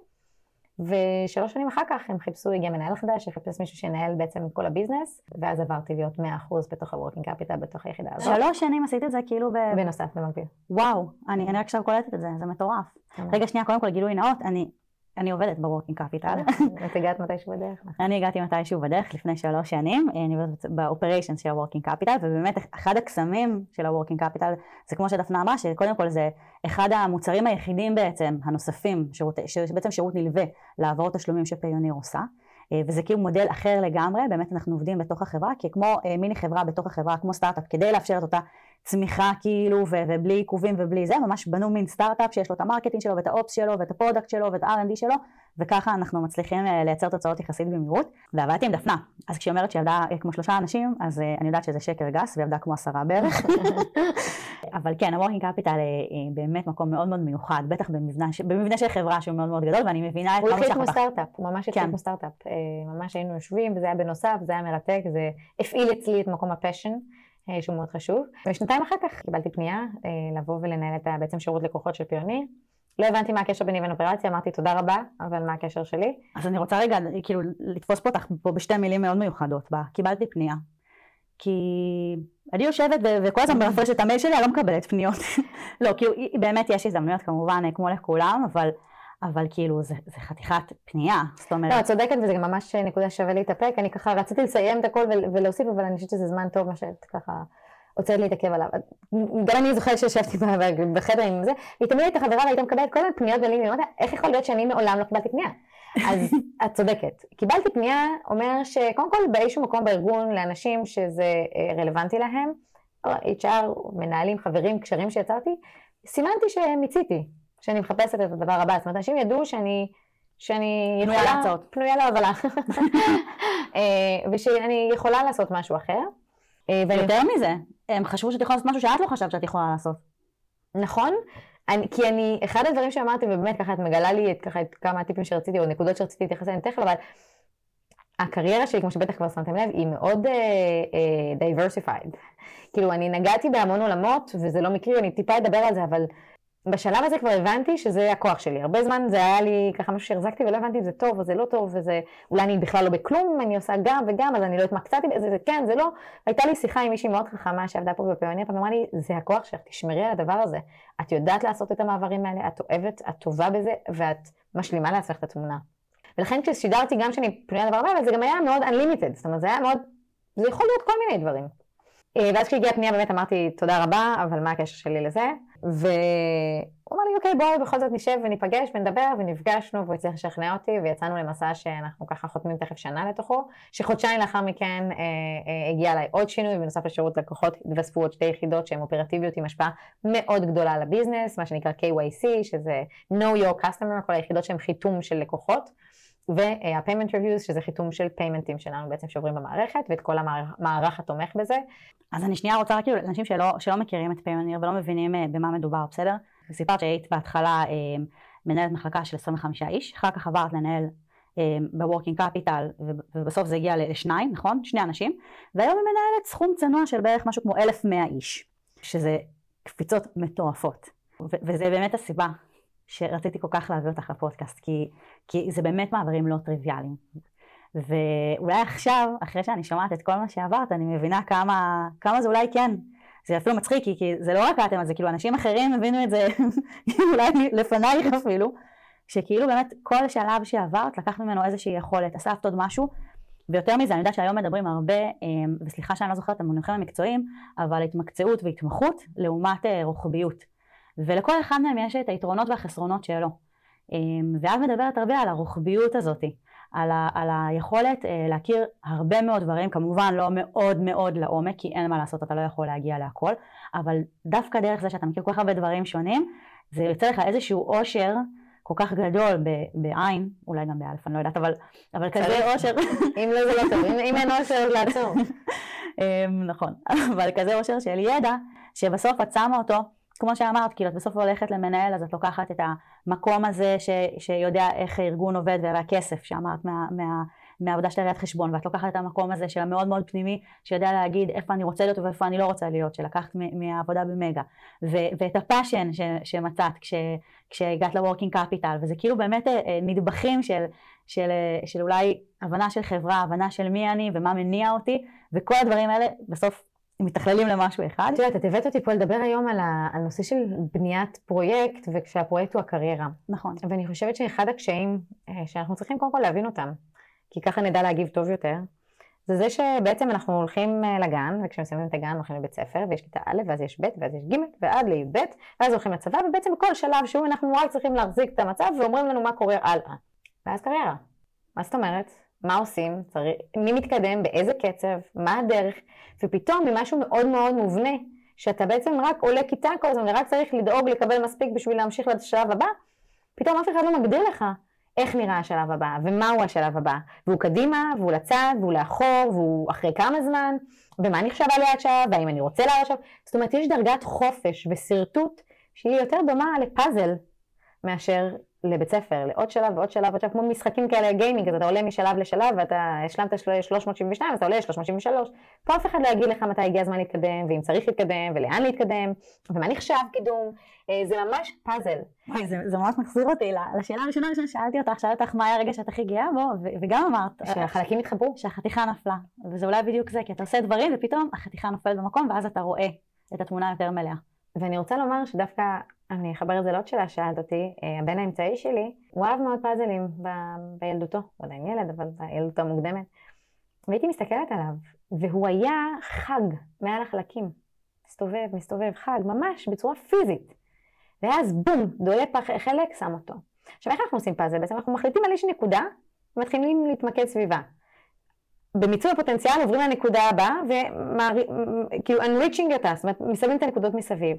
ושלוש שנים אחר כך הם חיפשו, הגיע מנהל חדש, שחיפש מישהו שינהל בעצם את כל ה business, ואז עברתי להיות 100% בתוך ה-working capital, בתוך היחידה הזאת. שלוש שנים עשית את זה כאילו ב... בנוסף, במקביל. וואו, אני אני רק עכשיו קולטת את זה, זה מטורף. רגע, שנייה, קודם כל גילוי נאות, אני אני עובדת ב working capital. את הגעת מתישהו בדרך. אני הגעתי מתישהו בדרך לפני שלוש שנים, אני עובדת ב operation של ה working capital, ובאמת אחד הקסמים של ה working capital, זה כמו שדפנה אמרה, שקודם כל זה אחד המוצרים היחידים בעצם, הנוספים, שירות, שבעצם שירות נלווה להעברת תשלומים ש Payoneer עושה. אה, וזה כאילו מודל אחר לגמרי, באמת אנחנו עובדים בתוך החברה, ככמו אה, מיני חברה בתוך החברה, כמו סטארט-אפ, כדי לאפשר את אותה צמיחה כאילו, ובלי עיכובים ובלי זה, ממש בנו מין סטארט-אפ שיש לו את ה marketing שלו ואת ה ops שלו ואת ה product שלו ואת ה-R&D שלו, וככה אנחנו מצליחים אה, לייצר תוצאות יחסית במהירות. ועבדתי עם דפנה, אז כשהיא אומרת שהיא עבדה כמו שלושה אנשים, אז אני יודעת שזה שקר גס, והיא עבדה כמו עשרה בערך. [laughs] [laughs] אבל כן, ה-Working Capital היא באמת מקום מאוד מאוד מיוחד, בטח במבנה, במבנה של חברה שהוא מאוד מאוד גדול, ואני מבינה את כמה שאנחנו... הוא התחיל כמו סטארט-אפ, הוא ממש התחיל כן. כמו סטארט-אפ. ממש היינו יושבים, וזה היה בנוסף, זה היה מרתק, זה הפעיל אצלי את מקום הפשן. אה, שהוא מאוד חשוב. ושנתיים אחר כך קיבלתי פנייה אה, לבוא ולנהל את בעצם שירות לקוחות של פיוני. לא הבנתי מה הקשר ביני לבין אופרציה, אמרתי תודה רבה, אבל מה הקשר שלי? אז אני רוצה רגע, כאילו, לתפוס פה אותך פה בשתי מילים מאוד מיוחדות. בה. קיבלתי פנייה. כי אני יושבת וכל הזמן מרפרשת את המייל שלי, אני לא מקבלת פניות. [laughs] לא, כאילו, באמת יש הזדמנויות כמובן, כמו לכולם, אבל... אבל כאילו זה, זה חתיכת פנייה, זאת אומרת... לא, את צודקת וזה גם ממש נקודה שווה להתאפק, אני ככה רציתי לסיים את הכל ולהוסיף, אבל אני חושבת שזה זמן טוב מה שאת ככה רוצה להתעכב עליו. גם אני זוכרת שישבתי בחדר עם זה, והיא תמיד הייתה חברה והיית מקבלת כל מיני פניות ולי, אמרתי, איך יכול להיות שאני מעולם לא קיבלתי פנייה? [laughs] אז את צודקת. קיבלתי פנייה, אומר שקודם כל באיזשהו מקום בארגון לאנשים שזה אה, רלוונטי להם, HR, מנהלים, חברים, קשרים שיצרתי, סימנתי שמיציתי. שאני מחפשת את הדבר הבא. זאת אומרת, אנשים ידעו שאני... שאני פנויה יכולה... להצעות. פנויה להובלה. [laughs] אה, ושאני יכולה לעשות משהו אחר. אה, יותר מזה, הם חשבו שאת יכולה לעשות משהו שאת לא חשבת שאת יכולה לעשות. נכון, אני, כי אני, אחד הדברים שאמרתי, ובאמת ככה את מגלה לי את, ככה, את כמה הטיפים שרציתי, או נקודות שרציתי להתייחס אליהן תכף, אבל הקריירה שלי, כמו שבטח כבר שמתם לב, היא מאוד uh, uh, diversified. כאילו, אני נגעתי בהמון עולמות, וזה לא מקרי, אני טיפה אדבר על זה, אבל בשלב הזה כבר הבנתי שזה הכוח שלי. הרבה זמן זה היה לי ככה משהו שהחזקתי ולא הבנתי אם זה טוב או זה לא טוב, וזה, אולי אני בכלל לא בכלום, אני עושה גם וגם, אז אני לא התמקצעתי בזה, זה כן, זה לא. הייתה לי שיחה עם מישהי מאוד חכמה שעבדה פה בפיוניר, פעם אמרה לי, זה הכוח שלך, תשמרי על הדבר הזה. את יודעת לעשות את המעברים האלה, את אוהבת, את טובה בזה, ואת משלימה לעצמך את התמונה. ולכן כששידרתי גם שאני פנויה לדבר הבא, זה גם היה מאוד unlimited, זאת אומרת, זה היה מאוד, זה יכול להיות כל מיני דברים. אה, ואז כשהגיעה הפנייה באמת אמרתי תודה רבה, אבל מה הקשר שלי לזה? והוא אמר לי, אוקיי, בואי בכל זאת נשב וניפגש ונדבר, ונפגשנו, והוא הצליח לשכנע אותי, ויצאנו למסע שאנחנו ככה חותמים תכף שנה לתוכו, שחודשיים לאחר מכן אה, אה, הגיע אליי עוד שינוי, בנוסף לשירות לקוחות התווספו עוד שתי יחידות שהן אופרטיביות עם השפעה מאוד גדולה על הביזנס, מה שנקרא KYC, שזה know your customer, כל היחידות שהן חיתום של לקוחות. וה-payment reviews, שזה חיתום של פיימנטים שלנו בעצם שעוברים במערכת, ואת כל המערך התומך בזה. אז אני שנייה רוצה רק כאילו, לאנשים שלא, שלא מכירים את פיימניר ולא מבינים uh, במה מדובר, בסדר? סיפרת שהיית בהתחלה uh, מנהלת מחלקה של 25 איש, אחר כך עברת לנהל uh, ב-working capital, ובסוף זה הגיע לשניים, נכון? שני אנשים, והיום היא מנהלת סכום צנוע של בערך משהו כמו 1,100 איש, שזה קפיצות מטורפות. וזה באמת הסיבה שרציתי כל כך להביא אותך לפודקאסט, כי, כי זה באמת מעברים לא טריוויאליים. ואולי עכשיו, אחרי שאני שומעת את כל מה שעברת, אני מבינה כמה, כמה זה אולי כן. זה אפילו מצחיק, כי, זה לא רק אתם, זה כאילו אנשים אחרים הבינו את זה, [laughs] אולי לפנייך אפילו, שכאילו באמת כל שלב שעברת, לקחת ממנו איזושהי יכולת, אספת עוד משהו, ויותר מזה, אני יודעת שהיום מדברים הרבה, אמ, וסליחה שאני לא זוכרת את המונחים המקצועיים, אבל התמקצעות והתמחות לעומת אה, רוחביות. ולכל אחד מהם יש את היתרונות והחסרונות שלו. אמ, ואת מדברת הרבה על הרוחביות הזאתי. על, ה, על היכולת אה, להכיר הרבה מאוד דברים, כמובן לא מאוד מאוד לעומק, כי אין מה לעשות, אתה לא יכול להגיע להכל, אבל דווקא דרך זה שאתה מכיר כל כך הרבה דברים שונים, זה יוצא לך איזשהו עושר כל כך גדול בעין, אולי גם באלף, אני לא יודעת, אבל, אבל כזה עושר. אם לא זה לא טוב, אם אין עושר לעצור. [laughs] אמ, נכון, אבל כזה עושר של ידע, שבסוף את שמה אותו כמו שאמרת, כאילו את בסוף הולכת למנהל אז את לוקחת את המקום הזה ש, שיודע איך הארגון עובד והכסף שאמרת מה, מה, מהעבודה של ראיית חשבון, ואת לוקחת את המקום הזה של המאוד מאוד פנימי, שיודע להגיד איפה אני רוצה להיות ואיפה אני לא רוצה להיות, שלקחת מהעבודה במגה, ו- ואת הפאשן ש- שמצאת כש- כשהגעת ל-working capital, וזה כאילו באמת אה, נדבכים של, של, של אולי הבנה של חברה, הבנה של מי אני ומה מניע אותי, וכל הדברים האלה בסוף מתכללים למשהו אחד. את יודעת, את הבאת אותי פה לדבר היום על הנושא של בניית פרויקט, וכשהפרויקט הוא הקריירה. נכון. ואני חושבת שאחד הקשיים אה, שאנחנו צריכים קודם כל להבין אותם, כי ככה נדע להגיב טוב יותר, זה זה שבעצם אנחנו הולכים אה, לגן, וכשמסיימים את הגן הולכים לבית ספר, ויש כיתה א', ואז יש ב', ואז יש ג', ועד לי"ב, ואז הולכים לצבא, ובעצם בכל שלב שהוא אנחנו רק צריכים להחזיק את המצב, ואומרים לנו מה קורה הלאה. ואז קריירה. מה זאת אומרת? מה עושים, מי מתקדם, באיזה קצב, מה הדרך, ופתאום ממשהו מאוד מאוד מובנה, שאתה בעצם רק עולה כיתה כל הזמן ורק צריך לדאוג לקבל מספיק בשביל להמשיך לשלב הבא, פתאום אף אחד לא מגדיר לך איך נראה השלב הבא, ומהו השלב הבא, והוא קדימה, והוא לצד, והוא לאחור, והוא אחרי כמה זמן, ומה נחשב עליה עכשיו, והאם אני רוצה לעלות עכשיו, זאת אומרת יש דרגת חופש ושרטוט שהיא יותר דומה לפאזל מאשר לבית ספר, לעוד שלב ועוד שלב ועוד שלב, כמו משחקים כאלה גיימינג, אז אתה עולה משלב לשלב ואתה השלמת 372 אז אתה עולה ל-373. פה אף אחד לא יגיד לך מתי הגיע הזמן להתקדם, ואם צריך להתקדם, ולאן להתקדם, ומה נחשב קידום, אה, זה ממש פאזל. וואי, זה, זה ממש מחזיר אותי לשאלה הראשונה ראשונה שאלתי אותך, שאלתי אותך מה היה הרגע שאת הכי גאה בו, וגם אמרת. שהחלקים התחברו. שהחתיכה נפלה, וזה אולי בדיוק זה, כי אתה עושה דברים ופתאום החתיכה נופלת במקום, ואז אתה רואה את התמונה יותר מלאה. ואני רוצה לומר שדווקא אני אחבר את זה לעוד שאלה ששאלת אותי. אה, הבן האמצעי שלי, הוא אהב מאוד פאזלים ב- בילדותו, הוא עדיין ילד, אבל בילדותו המוקדמת. והייתי מסתכלת עליו, והוא היה חג מעל החלקים. מסתובב, מסתובב, חג, ממש בצורה פיזית. ואז בום, דולה פח, חלק, שם אותו. עכשיו איך אנחנו עושים פאזל? בעצם אנחנו מחליטים על איש נקודה, ומתחילים להתמקד סביבה. במיצוי הפוטנציאל עוברים לנקודה הבאה, וכאילו enriching אותה, זאת אומרת, מסבים את הנקודות מסביב.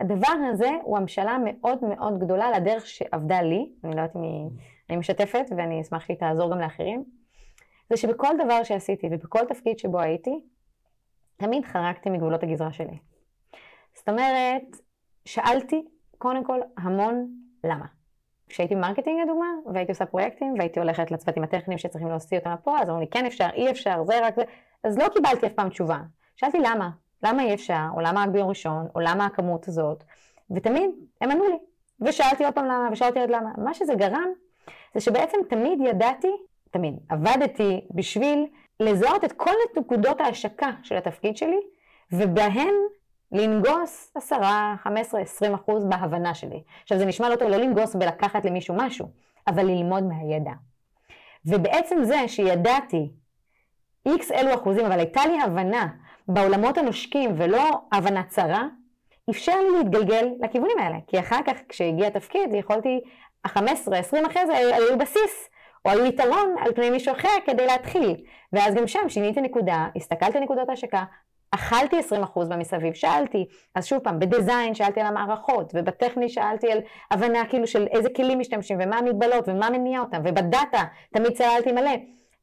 הדבר הזה הוא השאלה מאוד מאוד גדולה לדרך שעבדה לי, אני לא יודעת אם אני משתפת ואני אשמח שהיא תעזור גם לאחרים, זה שבכל דבר שעשיתי ובכל תפקיד שבו הייתי, תמיד חרגתי מגבולות הגזרה שלי. זאת אומרת, שאלתי קודם כל המון למה. כשהייתי ב marketing לדוגמה, והייתי עושה פרויקטים, והייתי הולכת לצוותים הטכניים שצריכים להוציא אותם לפועל, אז אמרו לי כן אפשר, אי אפשר, זה רק זה, אז לא קיבלתי אף פעם תשובה. שאלתי למה, למה אי אפשר, או למה רק ביום ראשון, או למה הכמות הזאת, ותמיד הם ענו לי. ושאלתי עוד פעם למה, ושאלתי עוד למה. מה שזה גרם, זה שבעצם תמיד ידעתי, תמיד, עבדתי בשביל לזהות את כל נקודות ההשקה של התפקיד שלי, ובהן לנגוס 10, 15, 20 אחוז בהבנה שלי. עכשיו זה נשמע לא טוב לא לנגוס בלקחת למישהו משהו, אבל ללמוד מהידע. ובעצם זה שידעתי איקס אלו אחוזים, אבל הייתה לי הבנה בעולמות הנושקים ולא הבנה צרה, אפשר לי להתגלגל לכיוונים האלה. כי אחר כך כשהגיע התפקיד יכולתי, ה-15, 20 אחרי זה היו בסיס, או היו יתרון על פני מישהו אחר כדי להתחיל. ואז גם שם שיניתי נקודה, הסתכלתי על נקודות ההשקה, אכלתי 20% במסביב, שאלתי, אז שוב פעם, בדיזיין שאלתי על המערכות, ובטכני שאלתי על הבנה כאילו של איזה כלים משתמשים, ומה המגבלות, ומה מניע אותם, ובדאטה תמיד צללתי מלא.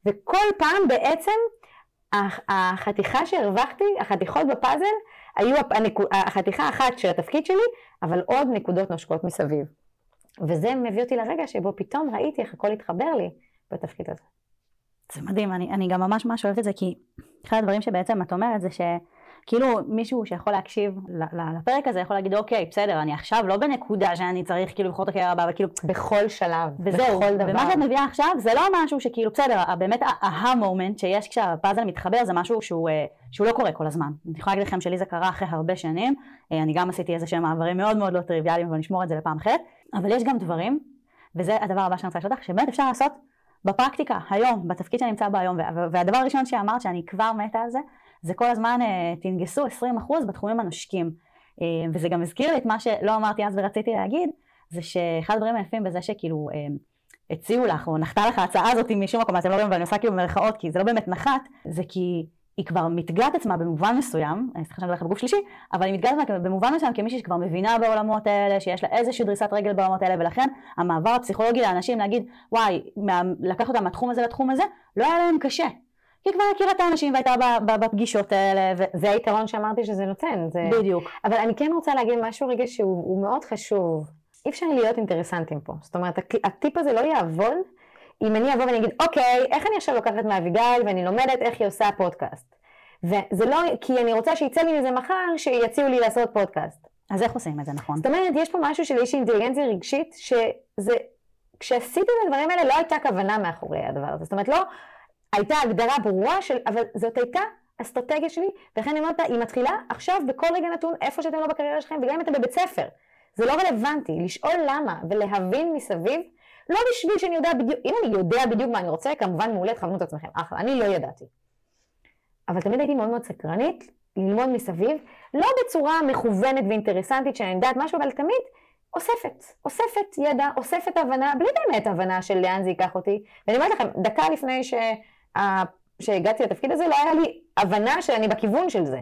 וכל פעם בעצם החתיכה שהרווחתי, החתיכות בפאזל, היו החתיכה אחת של התפקיד שלי, אבל עוד נקודות נושקות מסביב. וזה מביא אותי לרגע שבו פתאום ראיתי איך הכל התחבר לי בתפקיד הזה. זה מדהים, אני, אני גם ממש ממש אוהבת את זה, כי אחד הדברים שבעצם את אומרת זה שכאילו מישהו שיכול להקשיב לפרק הזה יכול להגיד אוקיי בסדר אני עכשיו לא בנקודה שאני צריך כאילו לבחור את הקריירה הבאה וכאילו בכל שלב, וזהו, בכל דבר. ומה שאת מביאה עכשיו זה לא משהו שכאילו בסדר באמת ההה-מומנט שיש כשהפאזל מתחבר זה משהו שהוא, אה, שהוא לא קורה כל הזמן. אני יכולה להגיד לכם שלי זה קרה אחרי הרבה שנים, אה, אני גם עשיתי איזה שהם מעברים מאוד מאוד לא טריוויאליים אבל נשמור את זה לפעם אחרת, אבל יש גם דברים, וזה הדבר הבא שאני רוצה לשאול אותך, שבאמת אפשר לעשות בפרקטיקה, היום, בתפקיד שאני נמצא בו היום, והדבר הראשון שאמרת שאני כבר מתה על זה, זה כל הזמן אה, תנגסו 20% בתחומים הנושקים. אה, וזה גם הזכיר לי את מה שלא אמרתי אז ורציתי להגיד, זה שאחד הדברים היפים בזה שכאילו אה, הציעו לך, או נחתה לך ההצעה הזאת משום מקום, אתם לא רואים, ואני עושה כאילו מרכאות, כי זה לא באמת נחת, זה כי היא כבר מתגלה את עצמה במובן מסוים, סליחה שאני הולכת בגוף שלישי, אבל היא מתגלה את עצמה במובן מסוים כמישהי שכבר מבינה בעולמות האלה, שיש לה איזושהי דריסת רגל בעולמות האלה, ולכן המעבר הפסיכולוגי לאנשים להגיד, וואי, לקח אותם מהתחום הזה לתחום הזה, לא היה להם קשה. כי היא כבר הכירה את האנשים והייתה בפגישות האלה. ו... זה היתרון שאמרתי שזה נותן. זה... בדיוק. אבל אני כן רוצה להגיד משהו רגע שהוא מאוד חשוב. אי אפשר להיות אינטרסנטים פה. זאת אומרת, הטיפ הזה לא יעבוד אם אני אבוא ואני אגיד, אוקיי, איך אני עכשיו לוקחת מאביגיל ואני לומדת איך היא עושה פודקאסט. וזה לא, כי אני רוצה שיצא לי מזה מחר, שיציעו לי לעשות פודקאסט. אז איך עושים את זה נכון? זאת אומרת, יש פה משהו של איזושהי אינטליגנציה רגשית, שזה, כשעשיתי את הדברים האלה לא הייתה כוונה מאחורי הדבר הזה. זאת אומרת, לא הייתה הגדרה ברורה של, אבל זאת הייתה אסטרטגיה שלי, ולכן אני אומרת, היא מתחילה עכשיו בכל רגע נתון, איפה שאתם לא בקריירה שלכם, וגם אם אתם בבית ספר. זה לא רלוונטי, לשאול למה ולהבין מסביב, לא בשביל שאני יודע בדיוק, אם אני יודע בדיוק מה אני רוצה, כמובן מעולה, תכוונו את עצמכם, אחלה, אני לא ידעתי. אבל תמיד הייתי מאוד מאוד סקרנית, ללמוד מסביב, לא בצורה מכוונת ואינטרסנטית שאני יודעת משהו, אבל תמיד אוספת, אוספת ידע, אוספת הבנה, בלי באמת הבנה של לאן זה ייקח אותי. ואני אומרת לכם, דקה לפני ש... שהגעתי לתפקיד הזה, לא היה לי הבנה שאני בכיוון של זה.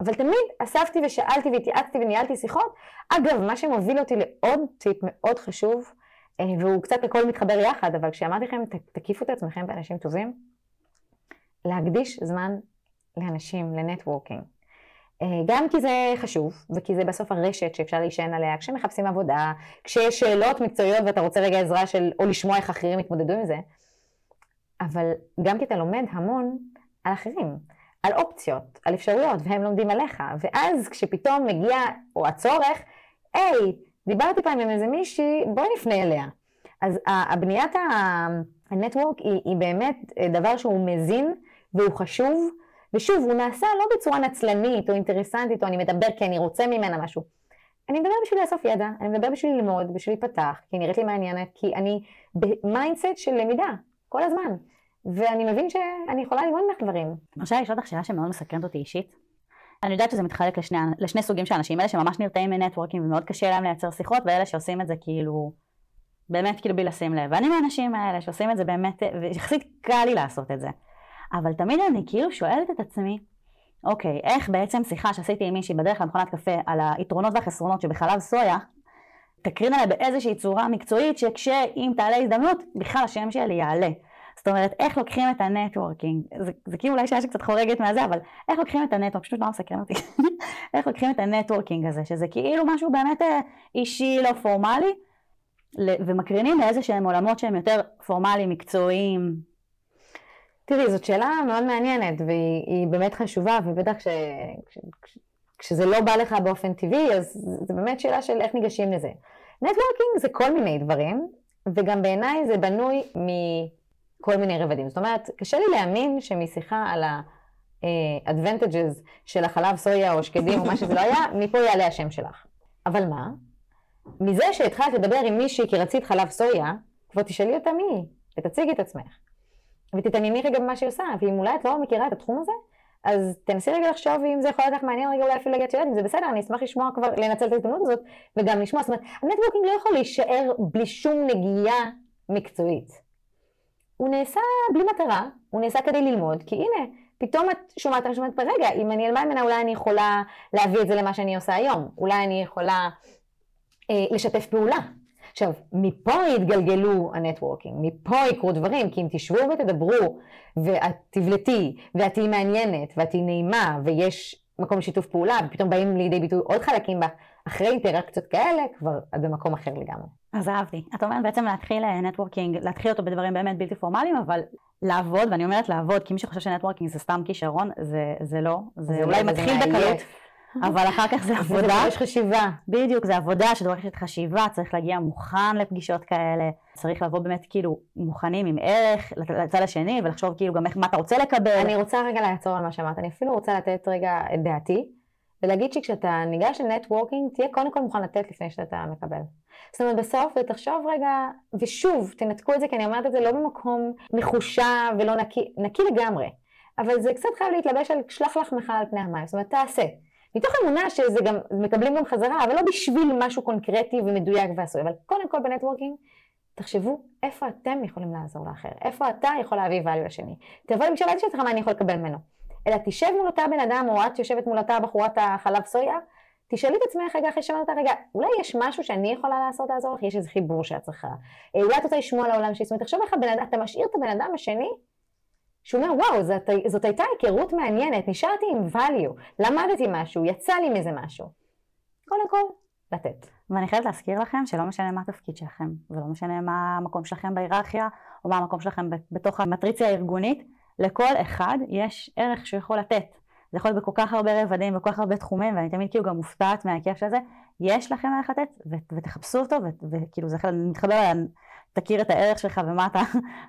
אבל תמיד אספתי ושאלתי והתייעצתי וניהלתי שיחות. אגב, מה שמוביל אותי לעוד טיפ מאוד חשוב, אה, והוא קצת הכל מתחבר יחד, אבל כשאמרתי לכם, תקיפו את עצמכם באנשים טובים, להקדיש זמן לאנשים, לנטוורקינג. אה, גם כי זה חשוב, וכי זה בסוף הרשת שאפשר להישען עליה כשמחפשים עבודה, כשיש שאלות מקצועיות ואתה רוצה רגע עזרה של, או לשמוע איך אחרים התמודדו עם זה, אבל גם כי אתה לומד המון על אחרים, על אופציות, על אפשרויות, והם לומדים עליך, ואז כשפתאום מגיע, או הצורך, היי, דיברתי פעם עם איזה מישהי, בואי נפנה אליה. אז הבניית הנטוורק היא, היא באמת דבר שהוא מזין והוא חשוב, ושוב, הוא נעשה לא בצורה נצלנית או אינטרסנטית, או אני מדבר כי אני רוצה ממנה משהו. אני מדבר בשביל לאסוף ידע, אני מדבר בשביל ללמוד, בשביל להיפתח, כי נראית לי מעניינת, כי אני ב mindset של למידה, כל הזמן. ואני מבין שאני יכולה ללמוד ממך דברים. רוצה לשאול אותך שאלה שמאוד מסקרנת אותי אישית. אני יודעת שזה מתחלק לשני, לשני סוגים של אנשים, אלה שממש נרתעים מ networking ומאוד קשה להם לייצר שיחות, ואלה שעושים את זה כאילו, באמת כאילו בלי לשים לב. ואני מהאנשים האלה שעושים את זה באמת, ויחסית קל לי לעשות את זה. אבל תמיד אני כאילו שואלת את עצמי, אוקיי, איך בעצם שיחה שעשיתי עם מישהי בדרך למכונת קפה על היתרונות והחסרונות שבחלב סויה, תקרין עליה באיזושהי צורה מקצועית שכשאם תעלה הזדמנות, בכלל השם שלי יעלה. זאת אומרת, איך לוקחים את ה networking, זה, זה כאילו אולי שאלה שקצת חורגת מהזה, אבל איך לוקחים את ה networking, פשוט לא מסקרן אותי, [laughs] איך לוקחים את ה networking הזה, שזה כאילו משהו באמת אה, אישי, לא פורמלי, ומקרינים לאיזה שהם עולמות שהם יותר פורמליים, מקצועיים. תראי, זאת שאלה מאוד מעניינת, והיא באמת חשובה, ובטח כש, כש, כש, כשזה לא בא לך באופן טבעי, אז זה באמת שאלה של איך ניגשים לזה. נטוורקינג זה כל מיני דברים, וגם בעיניי זה בנוי מ... כל מיני רבדים. זאת אומרת, קשה לי להאמין שמשיחה על ה-advantages של החלב סויה או שקדים או מה שזה לא היה, מפה יעלה השם שלך. אבל מה? מזה שהתחלת לדבר עם מישהי כי רצית חלב סויה, כבר תשאלי אותה מי היא, ותציגי את עצמך. ותתענייני רגע במה שהיא עושה, ואם אולי את לא מכירה את התחום הזה, אז תנסי רגע לחשוב אם זה יכול להיות לך מעניין רגע אולי אפילו להגיד, את יודעת, אם זה בסדר, אני אשמח לשמוע כבר, לנצל את ההזדמנות הזאת, וגם לשמוע, זאת אומרת, ה networking לא יכול להישאר בלי שום נגיעה מקצועית. הוא נעשה בלי מטרה, הוא נעשה כדי ללמוד, כי הנה, פתאום את שומעת, אני שומעת, רגע, אם אני אלמד ממנה, אולי אני יכולה להביא את זה למה שאני עושה היום. אולי אני יכולה אה, לשתף פעולה. עכשיו, מפה יתגלגלו ה networking, מפה יקרו דברים, כי אם תשבו ותדברו, ואת תבלטי, ואת תהיי מעניינת, ואת תהיי נעימה, ויש מקום לשיתוף פעולה, ופתאום באים לידי ביטוי עוד חלקים בה, אחרי אינטראקציות כאלה, כבר את במקום אחר לגמרי. אז אהבתי. את אומרת בעצם להתחיל networking, להתחיל אותו בדברים באמת בלתי פורמליים, אבל לעבוד, ואני אומרת לעבוד, כי מי שחושב ש networking זה סתם כישרון, זה, זה לא. זה, זה אולי מתחיל בקלות, אבל אחר כך זה עבודה. זה דורש חשיבה. בדיוק, זה עבודה שדורשת חשיבה, צריך להגיע מוכן לפגישות כאלה, צריך לבוא באמת כאילו מוכנים עם ערך לצד השני, ולחשוב כאילו גם איך, מה אתה רוצה לקבל. אני רוצה רגע לעצור על מה שאמרת, אני אפילו רוצה לתת רגע את דעתי, ולהגיד שכשאתה ניגש לנטוורקינג, תהיה קודם כל מוכן לתת לפני שאתה מקבל. זאת אומרת, בסוף, ותחשוב רגע, ושוב, תנתקו את זה, כי אני אומרת את זה לא במקום מחושב ולא נקי, נקי לגמרי, אבל זה קצת חייב להתלבש על שלח לחמך על פני המים, זאת אומרת, תעשה. מתוך אמונה שזה גם, מקבלים גם חזרה, אבל לא בשביל משהו קונקרטי ומדויק ועשוי, אבל קודם כל בנטוורקינג, תחשבו איפה אתם יכולים לעזור לאחר, איפה אתה יכול להביא value לשני. תבוא אל תשאל אותך מה אני יכול לקבל ממנו, אלא תשב מול אותה בן אדם, או את יושבת מול אותה בחורת החלב סויה, תשאלי את עצמך רגע אחרי שאמרת, רגע, אולי יש משהו שאני יכולה לעשות לעזור לך? יש איזה חיבור שאת צריכה. אה, אולי את רוצה לשמוע. זאת אומרת, תחשוב איך אתה משאיר את הבן אדם השני, שהוא אומר, וואו, זאת, זאת הייתה היכרות מעניינת, נשארתי עם value, למדתי משהו, יצא לי מזה משהו. קודם כל, לתת. ואני חייבת להזכיר לכם שלא משנה מה התפקיד שלכם, ולא משנה מה המקום שלכם בהיררכיה, או מה המקום שלכם בתוך המטריציה הארגונית, לכל אחד יש ערך שהוא יכול לתת. זה יכול להיות בכל כך הרבה רבדים, בכל כך הרבה תחומים, ואני תמיד כאילו גם מופתעת מההיקף של זה. יש לכם ערך לתת, ותחפשו אותו, וכאילו זה מתחבר תכיר את הערך שלך ומה אתה,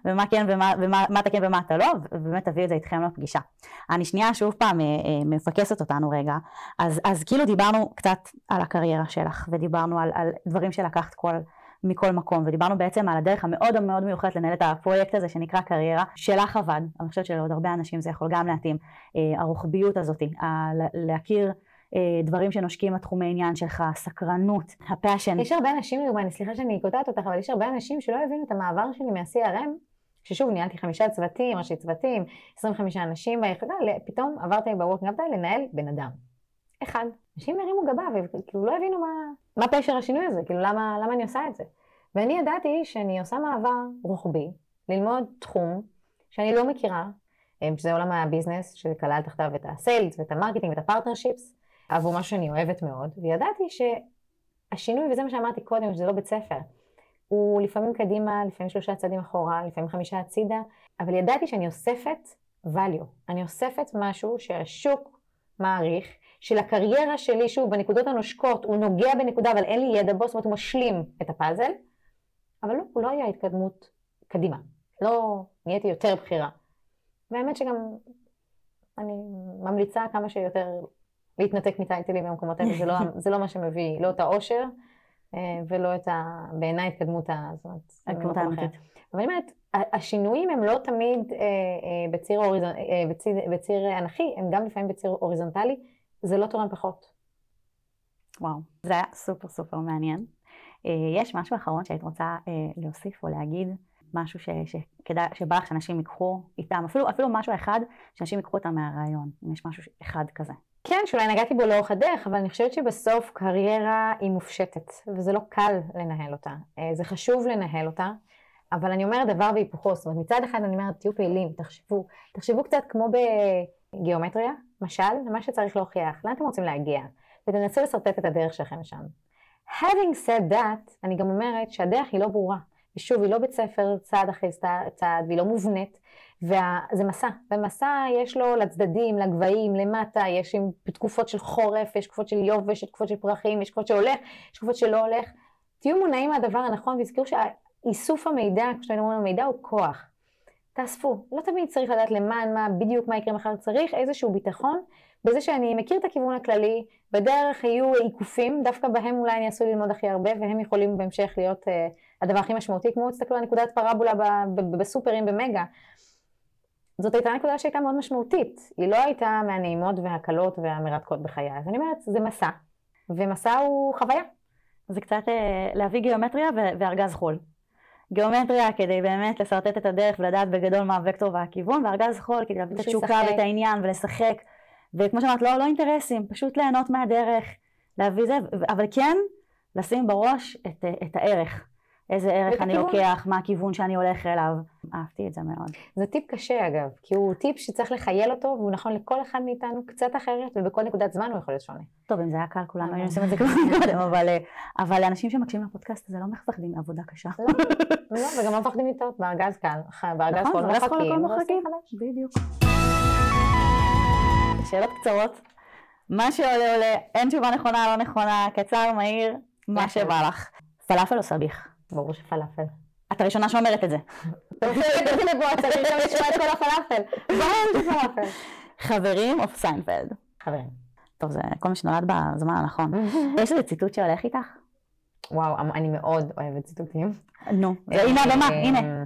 ומה כן ומה, ומה מה אתה כן ומה אתה לא, ובאמת תביאו את זה איתכם לפגישה. אני שנייה שוב פעם אה, אה, מפקסת אותנו רגע, אז, אז כאילו דיברנו קצת על הקריירה שלך, ודיברנו על, על דברים שלקחת כל, מכל מקום, ודיברנו בעצם על הדרך המאוד מאוד מיוחדת לנהל את הפרויקט הזה שנקרא קריירה, שלך עבד, אני חושבת שלעוד הרבה אנשים זה יכול גם להתאים, אה, הרוחביות הזאת, להכיר דברים שנושקים לתחומי עניין שלך, סקרנות, ה passion. יש הרבה אנשים, לאומני, סליחה שאני קוטעת אותך, אבל יש הרבה אנשים שלא הבינו את המעבר שלי מה-CRM, ששוב, ניהלתי חמישה צוותים, ראשי צוותים, 25 אנשים ביחידה, פתאום עברתי בוורקינג לנהל בן אדם. אחד. אנשים הרימו גבה, וכאילו לא הבינו מה, מה פשר השינוי הזה, כאילו למה, למה אני עושה את זה. ואני ידעתי שאני עושה מעבר רוחבי, ללמוד תחום שאני לא מכירה, אה, שזה עולם ה business, שכלל תחתיו את ה sales ואת ה marketing ואת ה partnerships, עבור משהו שאני אוהבת מאוד, וידעתי שהשינוי, וזה מה שאמרתי קודם, שזה לא בית ספר, הוא לפעמים קדימה, לפעמים שלושה צעדים אחורה, לפעמים חמישה הצידה, אבל ידעתי שאני אוספת value, אני אוספת משהו שהשוק מעריך, שלקריירה שלי, שוב, בנקודות הנושקות, הוא נוגע בנקודה, אבל אין לי ידע בו, זאת אומרת, הוא משלים את הפאזל, אבל לא, הוא לא היה התקדמות קדימה. לא נהייתי יותר בכירה. והאמת שגם אני ממליצה כמה שיותר להתנתק מטייטלים במקומות האלה, זה, לא, [laughs] זה לא מה שמביא לא את האושר אה, ולא את ה... בעיניי התקדמות ה... זאת אומרת, האמיתית. אבל אני אומרת, השינויים הם לא תמיד אה, אה, בציר, אוריזונ... אה, בציר, בציר אנכי, הם גם לפעמים בציר הוריזונטלי, זה לא תורם פחות. וואו, זה היה סופר סופר מעניין. אה, יש משהו אחרון שהיית רוצה אה, להוסיף או להגיד? משהו ש, שכדאי, שבא לך שאנשים ייקחו איתם, אפילו, אפילו משהו אחד שאנשים ייקחו אותם מהרעיון, אם יש משהו אחד כזה. כן, שאולי נגעתי בו לאורך הדרך, אבל אני חושבת שבסוף קריירה היא מופשטת, וזה לא קל לנהל אותה. אה, זה חשוב לנהל אותה, אבל אני אומרת דבר והיפוכו. זאת אומרת, מצד אחד אני אומרת, תהיו פעילים, תחשבו. תחשבו קצת כמו בגיאומטריה, משל, למה שצריך להוכיח. לאן אתם רוצים להגיע? ותנסו לשרטט את הדרך שלכם לשם. Having said that, אני גם אומרת שהדרך היא לא ברורה. ושוב, היא לא בית ספר צעד אחרי צעד, והיא לא מובנית, וזה מסע, ומסע יש לו לצדדים, לגבהים, למטה, יש עם תקופות של חורף, יש תקופות של יובש, יש תקופות של פרחים, יש תקופות שהולך, יש תקופות שלא הולך. תהיו מונעים מהדבר הנכון, ותזכרו שאיסוף המידע, כשאתם אומרים המידע הוא כוח. תאספו, לא תמיד צריך לדעת למען מה, בדיוק מה יקרה מחר, צריך איזשהו ביטחון בזה שאני מכיר את הכיוון הכללי, בדרך יהיו עיקופים, דווקא בהם אולי אני אעשו ללמוד הכי הרבה, והם יכולים בהמשך להיות uh, הדבר הכי משמעותי, כמו תסתכלו על נקודת פרבולה בסופרים במגה. זאת הייתה נקודה שהייתה מאוד משמעותית, היא לא הייתה מהנעימות והקלות והמרתקות בחיי, אז אני אומרת, זה מסע, ומסע הוא חוויה. זה קצת uh, להביא גיאומטריה וארגז חול. גיאומטריה כדי באמת לשרטט את הדרך ולדעת בגדול מה הוקטור והכיוון, וארגז חול כדי להביא את התשוקה ואת העניין ולשחק. וכמו שאמרת, לא, לא אינטרסים, פשוט ליהנות מהדרך, להביא זה, אבל כן לשים בראש את, את הערך. איזה ערך אני לוקח, מה הכיוון שאני הולך אליו. אהבתי את זה מאוד. זה טיפ קשה אגב, כי הוא טיפ שצריך לחייל אותו, והוא נכון לכל אחד מאיתנו קצת אחרת, ובכל נקודת זמן הוא יכול להיות שונה. טוב, אם זה היה קל, כולנו היינו עושים את זה כבר [laughs] קודם, אבל, אה, אבל אנשים שמקשיבים לפודקאסט הזה לא מפחדים מעבודה קשה. לא, לא, וגם לא מפחדים לטעות, בארגז קל, בארגז נכון, כל מוחקים, בדיוק. שאלות קצרות. מה שעולה עולה, אין תשובה נכונה, לא נכונה, קצר, מהיר, מה שבא לך. פלאפל או סביח? ברור שפלאפל. את הראשונה שאומרת את זה. חברים או סיינפלד? חברים. טוב, זה כל מי שנולד בזמן הנכון. [laughs] יש איזה ציטוט שהולך איתך? וואו, אני מאוד אוהבת ציטוטים. נו, הנה הבמה, הנה.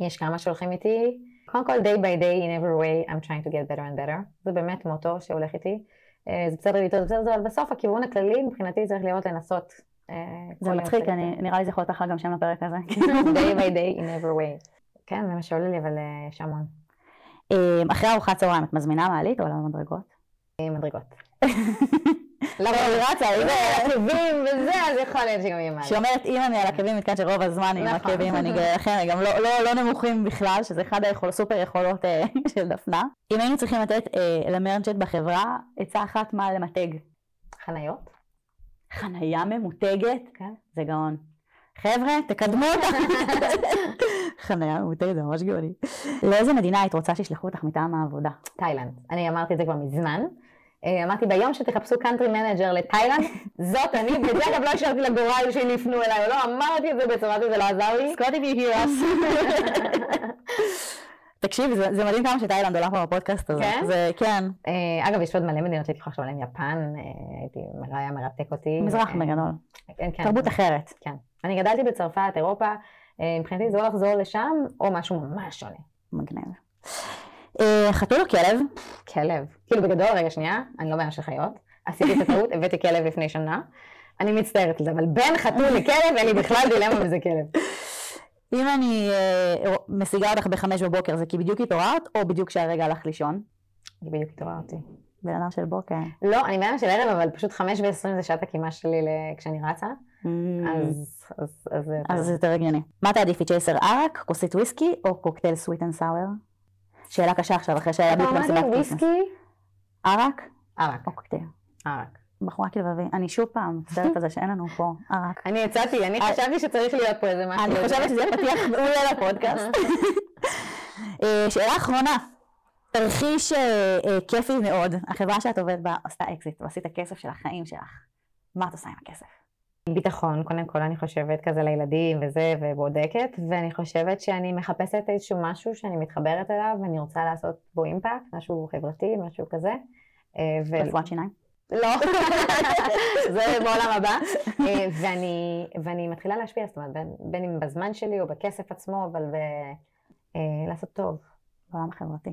יש כמה שהולכים איתי. קודם כל, day by day, in every way, I'm trying to get better and better. זה באמת מוטו שהולך איתי. זה בסדר לטעות, זה בסדר, אבל בסוף הכיוון הכללי מבחינתי צריך להיות לנסות אה, זה מצחיק, נראה לי זה יכול להיות אחלה גם שם לפרק הזה. [laughs] day by day in every way. כן, זה מה שעולה לי, אבל אה, יש המון. אה, אחרי ארוחת צהריים את מזמינה מעלית או למדרגות? מדרגות. למה היא רצה, אם על עקבים וזה, אז יכול להיות שגם יהיה מעלית. שאומרת, אם אני על עקבים, מתכוונת שרוב הזמן עם נכון. עקבים אני גאה גם לא, לא, לא נמוכים בכלל, שזה אחד הסופר יכולות [laughs] של דפנה. אם היינו צריכים לתת למרנצ'ט בחברה, עצה אחת מה למתג. חניות? חנייה ממותגת, כן. זה גאון. חבר'ה, תקדמו אותה. [laughs] חנייה ממותגת זה ממש גאוני. לאיזה מדינה היית רוצה שישלחו אותך מטעם העבודה? תאילנד. אני אמרתי את זה כבר מזמן. אה, אמרתי ביום שתחפשו country manager לתאילנד, זאת אני, ואת זה אגב לא השארתי לגורל שהם יפנו אליי, לא, אמרתי את זה בצורה שזה לא עזר לי. סקוטי בי הירס. תקשיב, זה, זה מדהים כמה שתאילנד עולה פה בפודקאסט הזה. כן? זה, כן, אה, אגב, יש עוד מלא מדינות שהייתי יכולה לחשוב עליהן, יפן, אה, הייתי, היה מרתק אותי. מזרח אה, בגדול. כן, כן. תרבות אחרת. כן. אני גדלתי בצרפת, אירופה, אה, מבחינתי זה או לחזור לשם, או משהו ממש שונה. מגניב. אה, חתול או כלב? כלב. כאילו בגדול, רגע שנייה, אני לא בעיה של חיות. עשיתי את הטעות, [laughs] הבאתי כלב לפני שנה. אני מצטערת על זה, אבל בין חתול לכלב, אין לי בכלל דילמה וזה כלב. אם אני אה, משיגה אותך בחמש בבוקר, זה כי בדיוק התעוררת, או בדיוק שהרגע הלך לישון? היא בדיוק התעוררתי. בן אדם של בוקר. לא, אני בעיה של ערב, אבל פשוט חמש ועשרים זה שעת הקימה שלי כשאני רצה, אז... אז... אז... זה- Mm. אז זה יותר הגיוני. מה תעדיפי, צ'ייסר ערק, כוסית וויסקי, או קוקטייל sweet and sour? שאלה קשה עכשיו, אחרי שהיה בדיוק Christmas. וויסקי? ערק ערק. או קוקטייל? ערק. בחורה כלבבי. אני שוב פעם מצטערת על זה שאין לנו פה ערק. אני הצעתי, אני אה, חשבתי שצריך להיות פה איזה משהו. אני חושבת שזה פתיח מעולה לפודקאסט. אה, שאלה אחרונה. תרחיש אה, אה, כיפי מאוד. החברה שאת עובדת בה עשתה אקזיט, ועשית כסף של החיים שלך. מה את עושה עם הכסף? ביטחון, קודם כל אני חושבת כזה לילדים וזה, ובודקת, ואני חושבת שאני מחפשת איזשהו משהו שאני מתחברת אליו, ואני רוצה לעשות בו impact, משהו חברתי, משהו כזה. אה, ו- רפואת שיניים? לא, [laughs] זה בעולם הבא. [laughs] אה, ואני, ואני מתחילה להשפיע, זאת אומרת, בין, בין אם בזמן שלי או בכסף עצמו, אבל ב, אה, לעשות טוב. בעולם החברתי.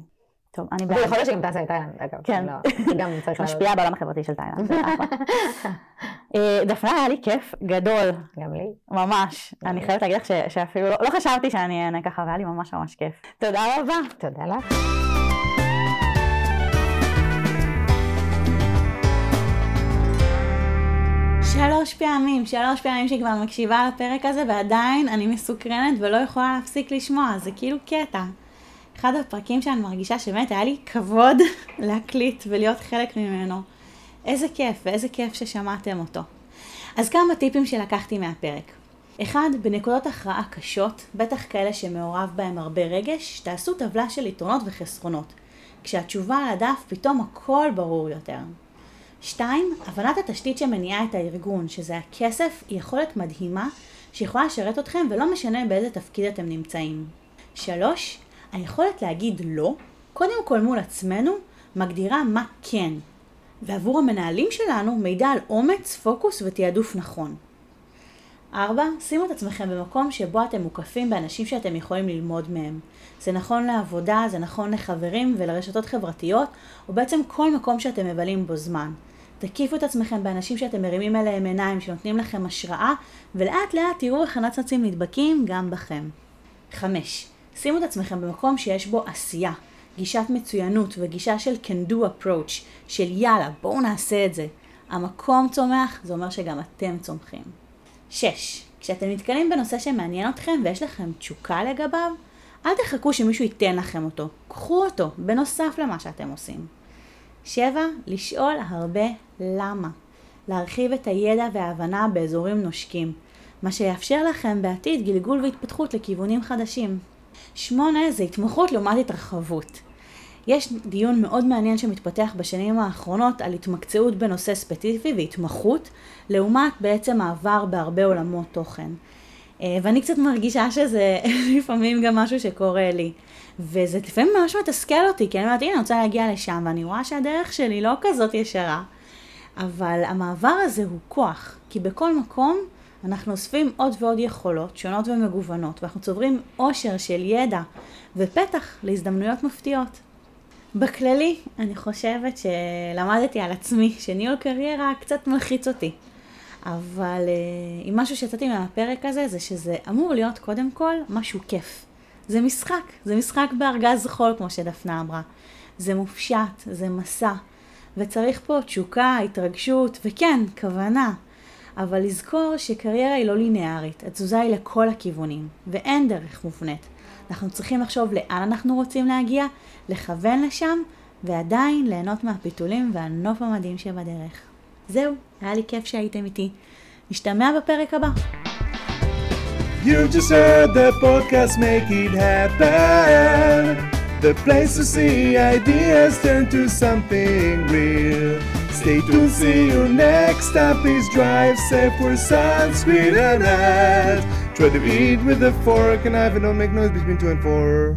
טוב, אני בעד. ויכול להיות שגם [laughs] טסה לתאילנד, אגב. כן. לא, גם צריך. משפיעה בעולם החברתי של תאילנד. זה אחלה. אה, דפנה, היה לי כיף גדול, גם לי. ממש. אני חייבת להגיד לך שאפילו לא- לא חשבתי שאני אענה ככה, והיה לי ממש ממש כיף. תודה רבה. תודה לך. שלוש פעמים, שלוש פעמים שכבר מקשיבה לפרק הזה ועדיין אני מסוקרנת ולא יכולה להפסיק לשמוע, זה כאילו קטע. אחד הפרקים שאני מרגישה שבאמת היה לי כבוד [laughs] להקליט ולהיות חלק ממנו. איזה כיף ואיזה כיף ששמעתם אותו. אז כמה טיפים שלקחתי מהפרק. אחד, בנקודות הכרעה קשות, בטח כאלה שמעורב בהם הרבה רגש, תעשו טבלה של יתרונות וחסרונות. כשהתשובה על הדף פתאום הכל ברור יותר. שתיים, הבנת התשתית שמניעה את הארגון, שזה הכסף, היא יכולת מדהימה שיכולה לשרת אתכם ולא משנה באיזה תפקיד אתם נמצאים. שלוש, היכולת להגיד לא, קודם כל מול עצמנו, מגדירה מה כן. ועבור המנהלים שלנו, מידע על אומץ, פוקוס ותעדוף נכון. ארבע, שימו את עצמכם במקום שבו אתם מוקפים באנשים שאתם יכולים ללמוד מהם. זה נכון לעבודה, זה נכון לחברים ולרשתות חברתיות, או בעצם כל מקום שאתם מבלים בו זמן. תקיפו את עצמכם באנשים שאתם מרימים אליהם עיניים, שנותנים לכם השראה, ולאט לאט תראו איך הנצנצים נדבקים גם בכם. 5. שימו את עצמכם במקום שיש בו עשייה, גישת מצוינות וגישה של can do approach, של יאללה, בואו נעשה את זה. המקום צומח, זה אומר שגם אתם צומחים. 6. כשאתם נתקלים בנושא שמעניין אתכם ויש לכם תשוקה לגביו, אל תחכו שמישהו ייתן לכם אותו. קחו אותו, בנוסף למה שאתם עושים. 7. לשאול הרבה למה. להרחיב את הידע וההבנה באזורים נושקים, מה שיאפשר לכם בעתיד גלגול והתפתחות לכיוונים חדשים. 8. זה התמחות לעומת התרחבות. יש דיון מאוד מעניין שמתפתח בשנים האחרונות על התמקצעות בנושא ספציפי והתמחות, לעומת בעצם מעבר בהרבה עולמות תוכן. אה, ואני קצת מרגישה שזה [laughs] לפעמים גם משהו שקורה לי. וזה לפעמים ממש מתסכל אותי, כי אני אומרת, הנה, אני רוצה להגיע לשם, ואני רואה שהדרך שלי לא כזאת ישרה. אבל המעבר הזה הוא כוח, כי בכל מקום אנחנו אוספים עוד ועוד יכולות שונות ומגוונות, ואנחנו צוברים עושר של ידע ופתח להזדמנויות מפתיעות. בכללי, אני חושבת שלמדתי על עצמי שניהול קריירה קצת מלחיץ אותי. אבל אם משהו שיצאתי מהפרק הזה, זה שזה אמור להיות קודם כל משהו כיף. זה משחק, זה משחק בארגז חול, כמו שדפנה אמרה. זה מופשט, זה מסע. וצריך פה תשוקה, התרגשות, וכן, כוונה. אבל לזכור שקריירה היא לא לינארית, התזוזה היא לכל הכיוונים, ואין דרך מובנית. אנחנו צריכים לחשוב לאן אנחנו רוצים להגיע, לכוון לשם, ועדיין ליהנות מהפיתולים והנוף המדהים שבדרך. זהו, היה לי כיף שהייתם איתי. נשתמע בפרק הבא. You just heard the podcast Make It Happen. The place to see ideas turn to something real. Stay tuned, see you next time. Please drive safe, wear sunscreen and hat. Try to eat with a fork and knife and don't make noise between two and four.